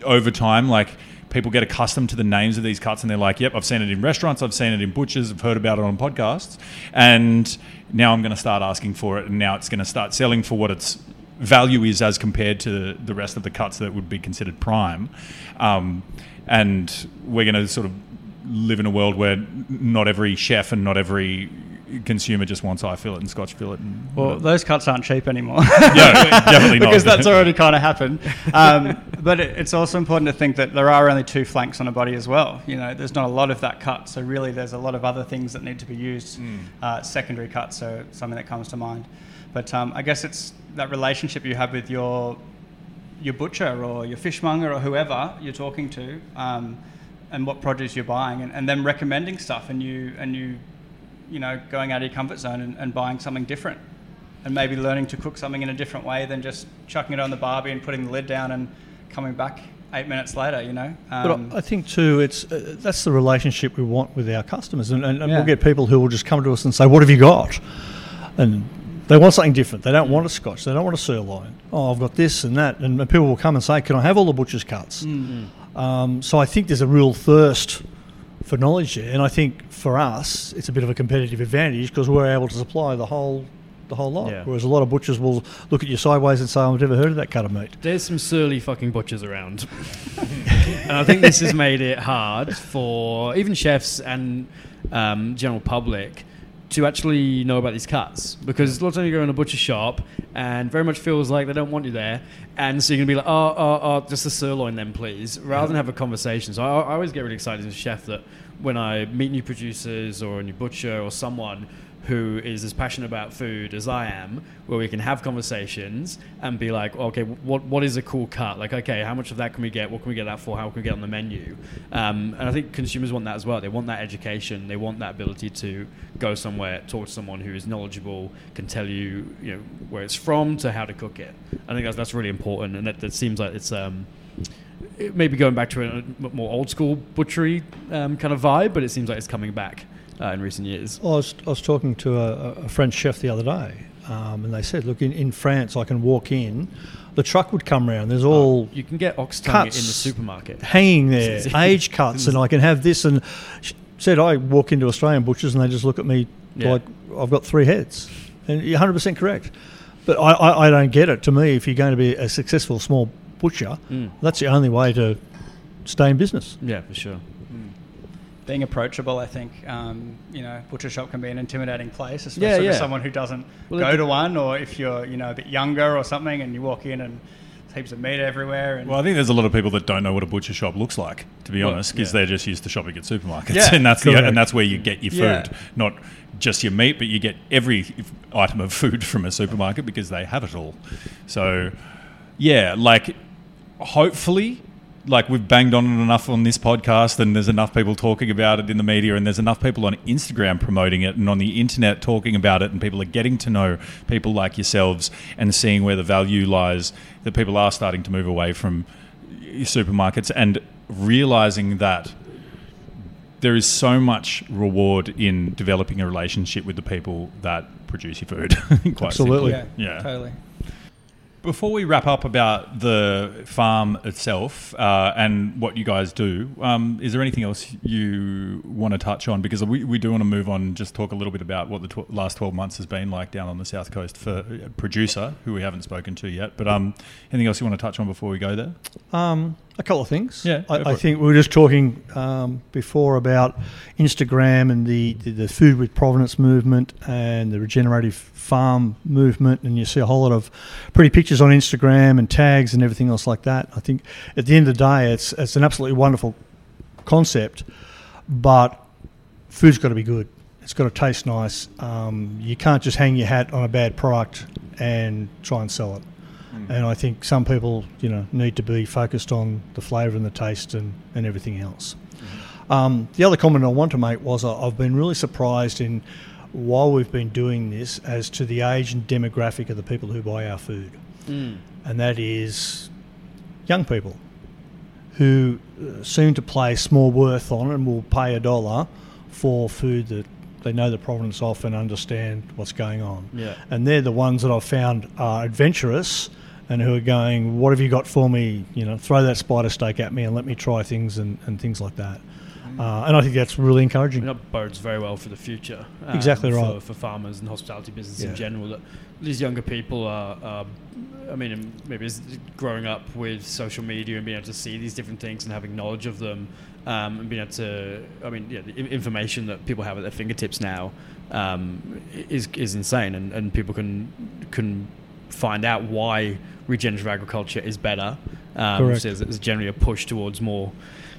over time like people get accustomed to the names of these cuts and they're like yep i've seen it in restaurants i've seen it in butchers i've heard about it on podcasts and now i'm going to start asking for it and now it's going to start selling for what its value is as compared to the rest of the cuts that would be considered prime. Um, and we're going to sort of live in a world where not every chef and not every consumer just wants eye fillet and scotch fillet and Well, those cuts aren't cheap anymore. *laughs* yeah, definitely *laughs* not because that's already kind of happened. Um, but it, it's also important to think that there are only two flanks on a body as well. You know, there's not a lot of that cut, so really there's a lot of other things that need to be used. Uh, secondary cuts, so something that comes to mind. But um, I guess it's that relationship you have with your your butcher or your fishmonger or whoever you're talking to, um, and what produce you're buying, and, and them recommending stuff, and you and you, you know, going out of your comfort zone and, and buying something different, and maybe learning to cook something in a different way than just chucking it on the barbie and putting the lid down and coming back eight minutes later. You know. But Um, I I think too, it's uh, that's the relationship we want with our customers, and, and, and Yeah. we'll get people who will just come to us and say, "What have you got?" And they want something different. They don't want a Scotch. They don't want a sirloin. Oh, I've got this and that, and people will come and say, "Can I have all the butcher's cuts?" Um, so I think there's a real thirst for knowledge there, and I think for us, it's a bit of a competitive advantage because we're able to supply the whole the whole lot. Yeah. Whereas a lot of butchers will look at you sideways and say, "I've never heard of that cut of meat." There's some surly fucking butchers around. *laughs* and I think this has made it hard for even chefs and um, general public to actually know about these cuts because a lot of time you go in a butcher shop and very much feels like they don't want you there and so you're gonna be like oh oh, oh just a sirloin then please rather than have a conversation so I, I always get really excited as a chef that when I meet new producers or a new butcher or someone who is as passionate about food as I am, where we can have conversations and be like, okay, what what is a cool cut? Like, okay, how much of that can we get? What can we get that for? How can we get on the menu? Um, and I think consumers want that as well. They want that education. They want that ability to go somewhere, talk to someone who is knowledgeable, can tell you, you know, where it's from to how to cook it. I think that's that's really important, and that, that seems like it's. Um, it may be going back to a more old school butchery um, kind of vibe, but it seems like it's coming back uh, in recent years. I was, I was talking to a, a French chef the other day, um, and they said, "Look, in, in France, I can walk in, the truck would come round. There's all You can get ox tongue in the supermarket. hanging *laughs* there, age cuts, and I can have this." And she said, "I walk into Australian butchers, and they just look at me Yeah. like I've got three heads." And you're 100 percent correct, but I, I, I don't get it. To me, if you're going to be a successful small butcher, Mm. that's the only way to stay in business. Yeah, for sure. being approachable, I think, um, you know, butcher shop can be an intimidating place, Yeah, especially yeah. for someone who doesn't Well, go to one, or if you're, you know, a bit younger or something, and you walk in and heaps of meat everywhere. And Well, I think there's a lot of people that don't know what a butcher shop looks like, to be Well, honest, because yeah. they're just used to shopping at supermarkets, Yeah, *laughs* and that's the, and that's where you get your food, Yeah. not just your meat, but you get every item of food *laughs* from a supermarket because they have it all. So, yeah, like hopefully. Like we've banged on it enough on this podcast, and there's enough people talking about it in the media, and there's enough people on Instagram promoting it, and on the internet talking about it, and people are getting to know people like yourselves and seeing where the value lies. That people are starting to move away from supermarkets and realizing that there is so much reward in developing a relationship with the people that produce your food. *laughs* Quite Absolutely. yeah, Yeah. totally. Before we wrap up about the farm itself uh, and what you guys do, um, is there anything else you want to touch on? Because we, we do want to move on just talk a little bit about what the tw- last 12 months has been like down on the south coast for a producer who we haven't spoken to yet. But um, anything else you want to touch on before we go there? Um, a couple of things. Yeah, I, I think we were just talking um, before about Instagram and the, the, the food with provenance movement and the regenerative farm movement, and you see a whole lot of pretty pictures on Instagram and tags and everything else like that. I think at the end of the day, it's it's an absolutely wonderful concept, but food's got to be good. It's got to taste nice. Um, you can't just hang your hat on a bad product and try and sell it. And I think some people, you know, need to be focused on the flavour and the taste and, and everything else. Um, the other comment I want to make was I've been really surprised in while we've been doing this as to the age and demographic of the people who buy our food, and that is young people who uh, seem to place small worth on and will pay a dollar for food that they know the provenance of and understand what's going on. Yeah. And they're the ones that I've found are adventurous and who are going, What have you got for me? You know, throw that spider steak at me and let me try things and, and things like that. Uh, and I think that's really I encouraging. mean, that bodes very well for the future. um, Exactly right. For farmers and hospitality business Yeah. in general, that these younger people are, are I mean, maybe it's growing up with social media and being able to see these different things and having knowledge of them, um, and being able to, I mean, yeah, the information that people have at their fingertips now um, is is insane, and, and people can can find out why regenerative agriculture is better. Um, so there's, there's generally a push towards more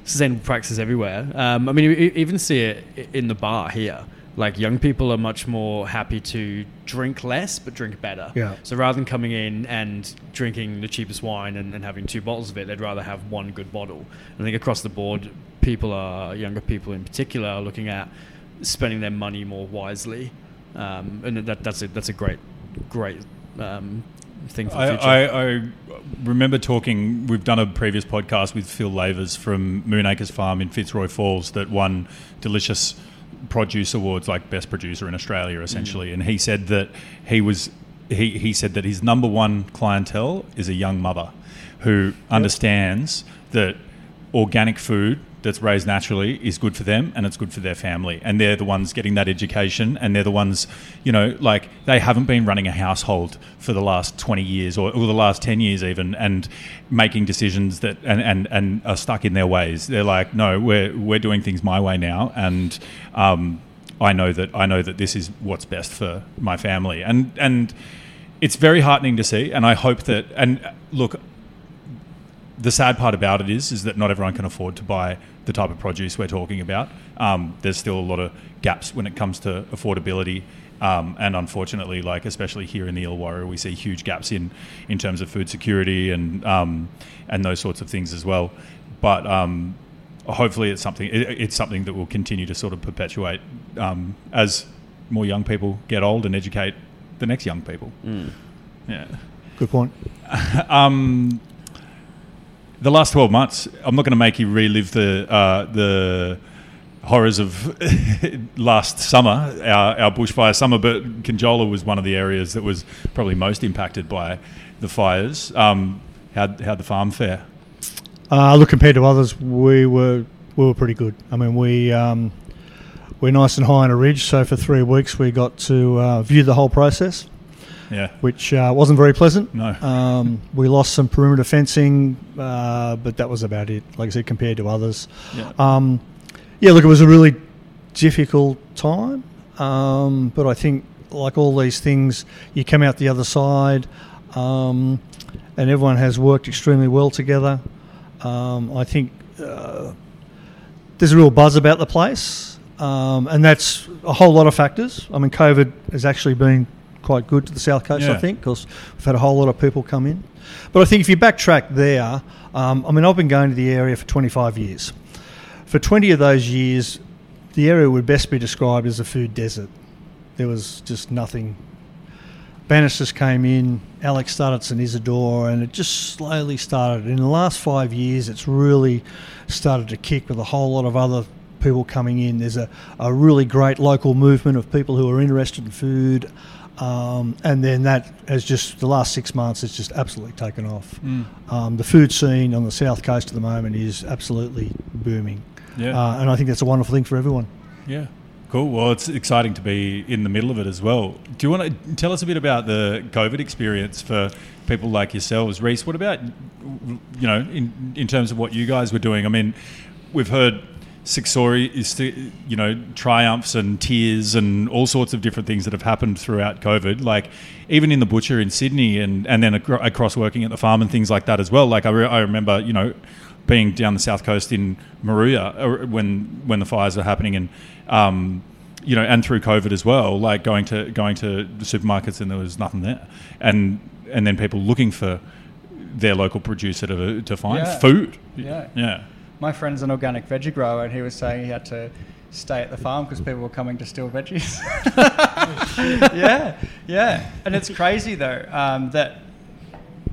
sustainable practices everywhere. Um, I mean, you you even see it in the bar here. Like young people are much more happy to drink less but drink better. Yeah. So rather than coming in and drinking the cheapest wine and, and having two bottles of it, they'd rather have one good bottle. I think across the board, people are younger people in particular are looking at spending their money more wisely, um, and that, that's a that's a great great um, thing for the I, future. I, I remember talking. We've done a previous podcast with Phil Lavers from Moonacres Farm in Fitzroy Falls that won delicious produce awards, like best producer in Australia, essentially. And he said that he was he, he said that his number one clientele is a young mother who understands that organic food that's raised naturally is good for them and it's good for their family. And they're the ones getting that education and they're the ones, you know, like they haven't been running a household for the last 20 years or, or the last 10 years even and making decisions that and, and, and are stuck in their ways. They're like, no, we're, we're doing things my way now. And, um, I know that I know that this is what's best for my family, and and it's very heartening to see. And I hope that and uh, look, the sad part about it is is that not everyone can afford to buy the type of produce we're talking about. Um, there's still a lot of gaps when it comes to affordability. Um, and unfortunately, like especially here in the Illawarra, we see huge gaps in, in terms of food security and um, and those sorts of things as well. But um, hopefully, it's something it, it's something that will continue to sort of perpetuate um, as more young people get old and educate the next young people. Yeah. Good point. *laughs* The last twelve months, I'm not going to make you relive the uh, the horrors of *laughs* last summer, our, our bushfire summer. But Conjola was one of the areas that was probably most impacted by the fires. Um, how how the farm fare? Uh, look, compared to others, we were we were pretty good. I mean, we um, we're nice and high on a ridge, so for three weeks we got to uh, view the whole process, Yeah. which uh, wasn't very pleasant. No. Um, we lost some perimeter fencing, uh, but that was about it. Like I said, compared to others. Yeah. Um, yeah, look, it was a really difficult time, um, but I think, like all these things, you come out the other side, um, and everyone has worked extremely well together. Um, I think uh, there's a real buzz about the place, um, and that's a whole lot of factors. I mean, COVID has actually been quite good to the south coast, I think, because we've had a whole lot of people come in. But I think if you backtrack there, um, I mean, I've been going to the area for 25 years. For 20 of those years, the area would best be described as a food desert. There was just nothing. Bannisters came in, Alex started St Isidore, and it just slowly started. In the last five years, it's really started to kick with a whole lot of other people coming in. There's a, a really great local movement of people who are interested in food. Um, and then that has just the last six months, it's just absolutely taken off. Um, the food scene on the south coast at the moment is absolutely booming. Yeah. Uh, and I think that's a wonderful thing for everyone. Yeah. Cool. Well, it's exciting to be in the middle of it as well. Do you want to tell us a bit about the COVID experience for people like yourselves, Rhys? What about you know in in terms of what you guys were doing? I mean, we've heard success is you know triumphs and tears and all sorts of different things that have happened throughout COVID. Like even in the butcher in Sydney and and then acro- across working at the farm and things like that as well. Like I, re- I remember you know being down the south coast in Moruya uh, when when the fires were happening and um, you know and through COVID as well like going to going to the supermarkets and there was nothing there and and then people looking for their local producer to, to find Yeah. food Yeah. yeah My friend's an organic veggie grower, and he was saying he had to stay at the farm because people were coming to steal veggies. *laughs* yeah, yeah. And it's crazy though um, that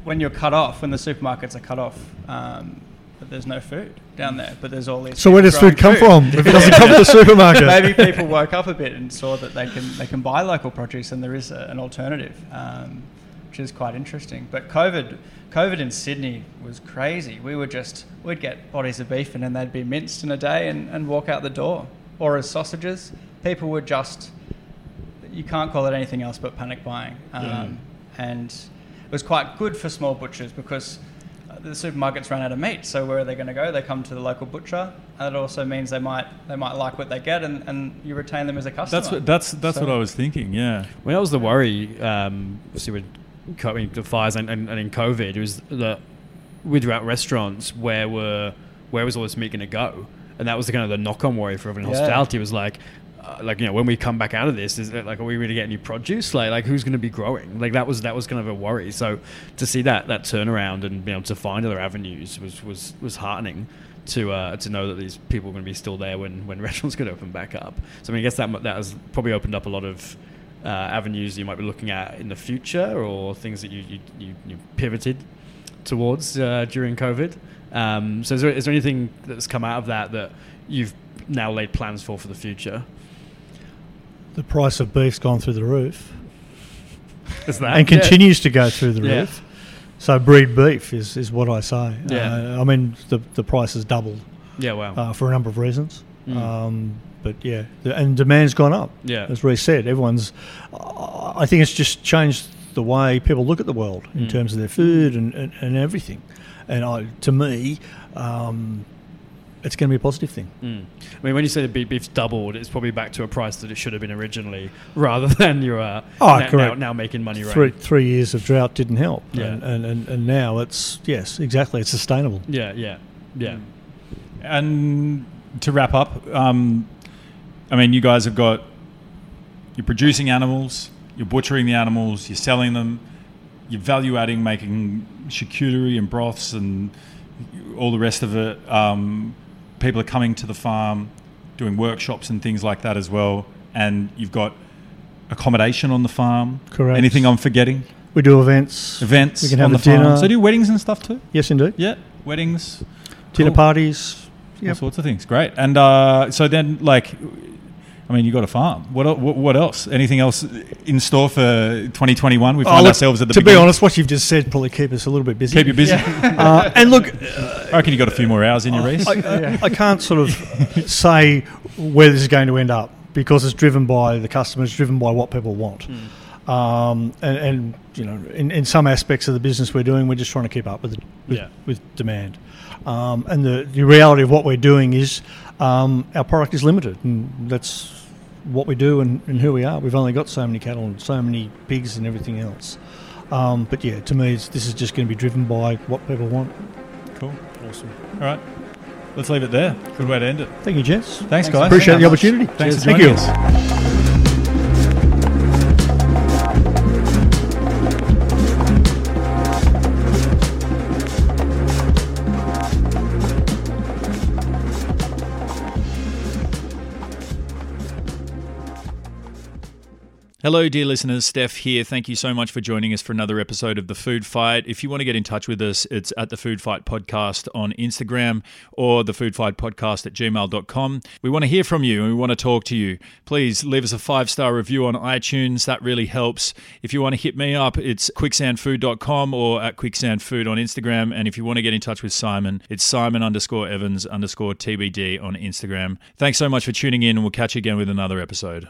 when you're cut off, when the supermarkets are cut off, um, that there's no food down there, but there's all these. So where does food come growing from if it doesn't come from the *laughs* supermarket? Maybe people woke up a bit and saw that they can they can buy local produce and there is a, an alternative, um, which is quite interesting. But COVID, COVID in Sydney was crazy. We were just we'd get bodies of beef and then they'd be minced in a day and, and walk out the door, or as sausages. People were just you can't call it anything else but panic buying, um, and it was quite good for small butchers because uh, the supermarkets ran out of meat. So where are they going to go? They come to the local butcher. And it also means they might they might like what they get, and, and you retain them as a customer. that's what that's that's So- what I was thinking yeah Well, that was the worry. Um, obviously, with co- I mean, the fires and, and, and in COVID, it was that with our restaurants, where were where was all this meat going to go? And that was the kind of the knock-on worry for everyone in Yeah. hospitality. Was like, uh, like you know, when we come back out of this, is it like, are we going to get any produce? Like, like who's going to be growing? Like that was that was kind of a worry. So to see that that turnaround and be able to find other avenues was was was heartening. To, uh, to know that these people are going to be still there when, when *laughs* restaurants could open back up. So I mean, I guess that that has probably opened up a lot of uh, avenues you might be looking at in the future, or things that you you, you, you pivoted towards uh, during COVID? Um, so, is there, is there anything that's come out of that that you've now laid plans for for the future? The price of beef's gone through the roof *laughs* Is that and Yeah. continues to go through the Yeah. roof. So breed beef is, is what I say. Yeah. Uh, I mean, the, the price has doubled Yeah, wow. uh, for a number of reasons. Mm. Um, but yeah, and demand's gone up. Yeah. As Rhys said, everyone's. I think it's just changed the way people look at the world in Mm. terms of their food and, and, and everything. And I, to me, um, it's going to be a positive thing. Mm. I mean, when you say the beef, beef's doubled, it's probably back to a price that it should have been originally, *laughs* rather than you're uh, Oh, now, now, now making money right. Three three years of drought didn't help. Yeah. And, and, and, and now it's yes, exactly. It's sustainable. Yeah, yeah, yeah. And to wrap up, um, I mean, you guys have got you're producing animals, you're butchering the animals, you're selling them, you're value adding, making charcuterie and broths and all the rest of it. Um, people are coming to the farm, doing workshops and things like that as well. And you've got accommodation on the farm. Correct. Anything I'm forgetting? We do events. Events We can on the dinner. farm. So do weddings and stuff too? Yes, indeed. Yeah, weddings, Dinner Cool. parties. all sorts of things. Great. And uh, so then, like, I mean, you got a farm. What, what what else? Anything else in store for 2021? We Oh, find look, ourselves at the to be honest, what you've just said probably keep us a little bit busy. keep you busy. *laughs* Uh, and look, I reckon you got a few more hours in your race. I, I, I can't sort of *laughs* say where this is going to end up because it's driven by the customers, driven by what people want. Um, and, and you know, in, in some aspects of the business we're doing, we're just trying to keep up with the, with, Yeah. with demand. Um, and the, the reality of what we're doing is um, our product is limited, and that's what we do and, and who we are. We've only got so many cattle and so many pigs and everything else. Um, but yeah, to me, it's, this is just going to be driven by what people want. cool. Awesome. All right. Let's leave it there. Good way to end it. Thank you, gents. Thanks, guys. Appreciate the Thanks. opportunity. Thanks for Thank joining you. us. Hello, dear listeners. Steph here. Thank you so much for joining us for another episode of The Food Fight. If you want to get in touch with us, it's at The Food Fight Podcast on Instagram or The Food Fight Podcast at gmail.com. We want to hear from you and we want to talk to you. Please leave us a five star review on iTunes. That really helps. If you want to hit me up, it's quicksandfood.com or at quicksandfood on Instagram. And if you want to get in touch with Simon, it's Simon underscore Evans underscore TBD on Instagram. Thanks so much for tuning in and we'll catch you again with another episode.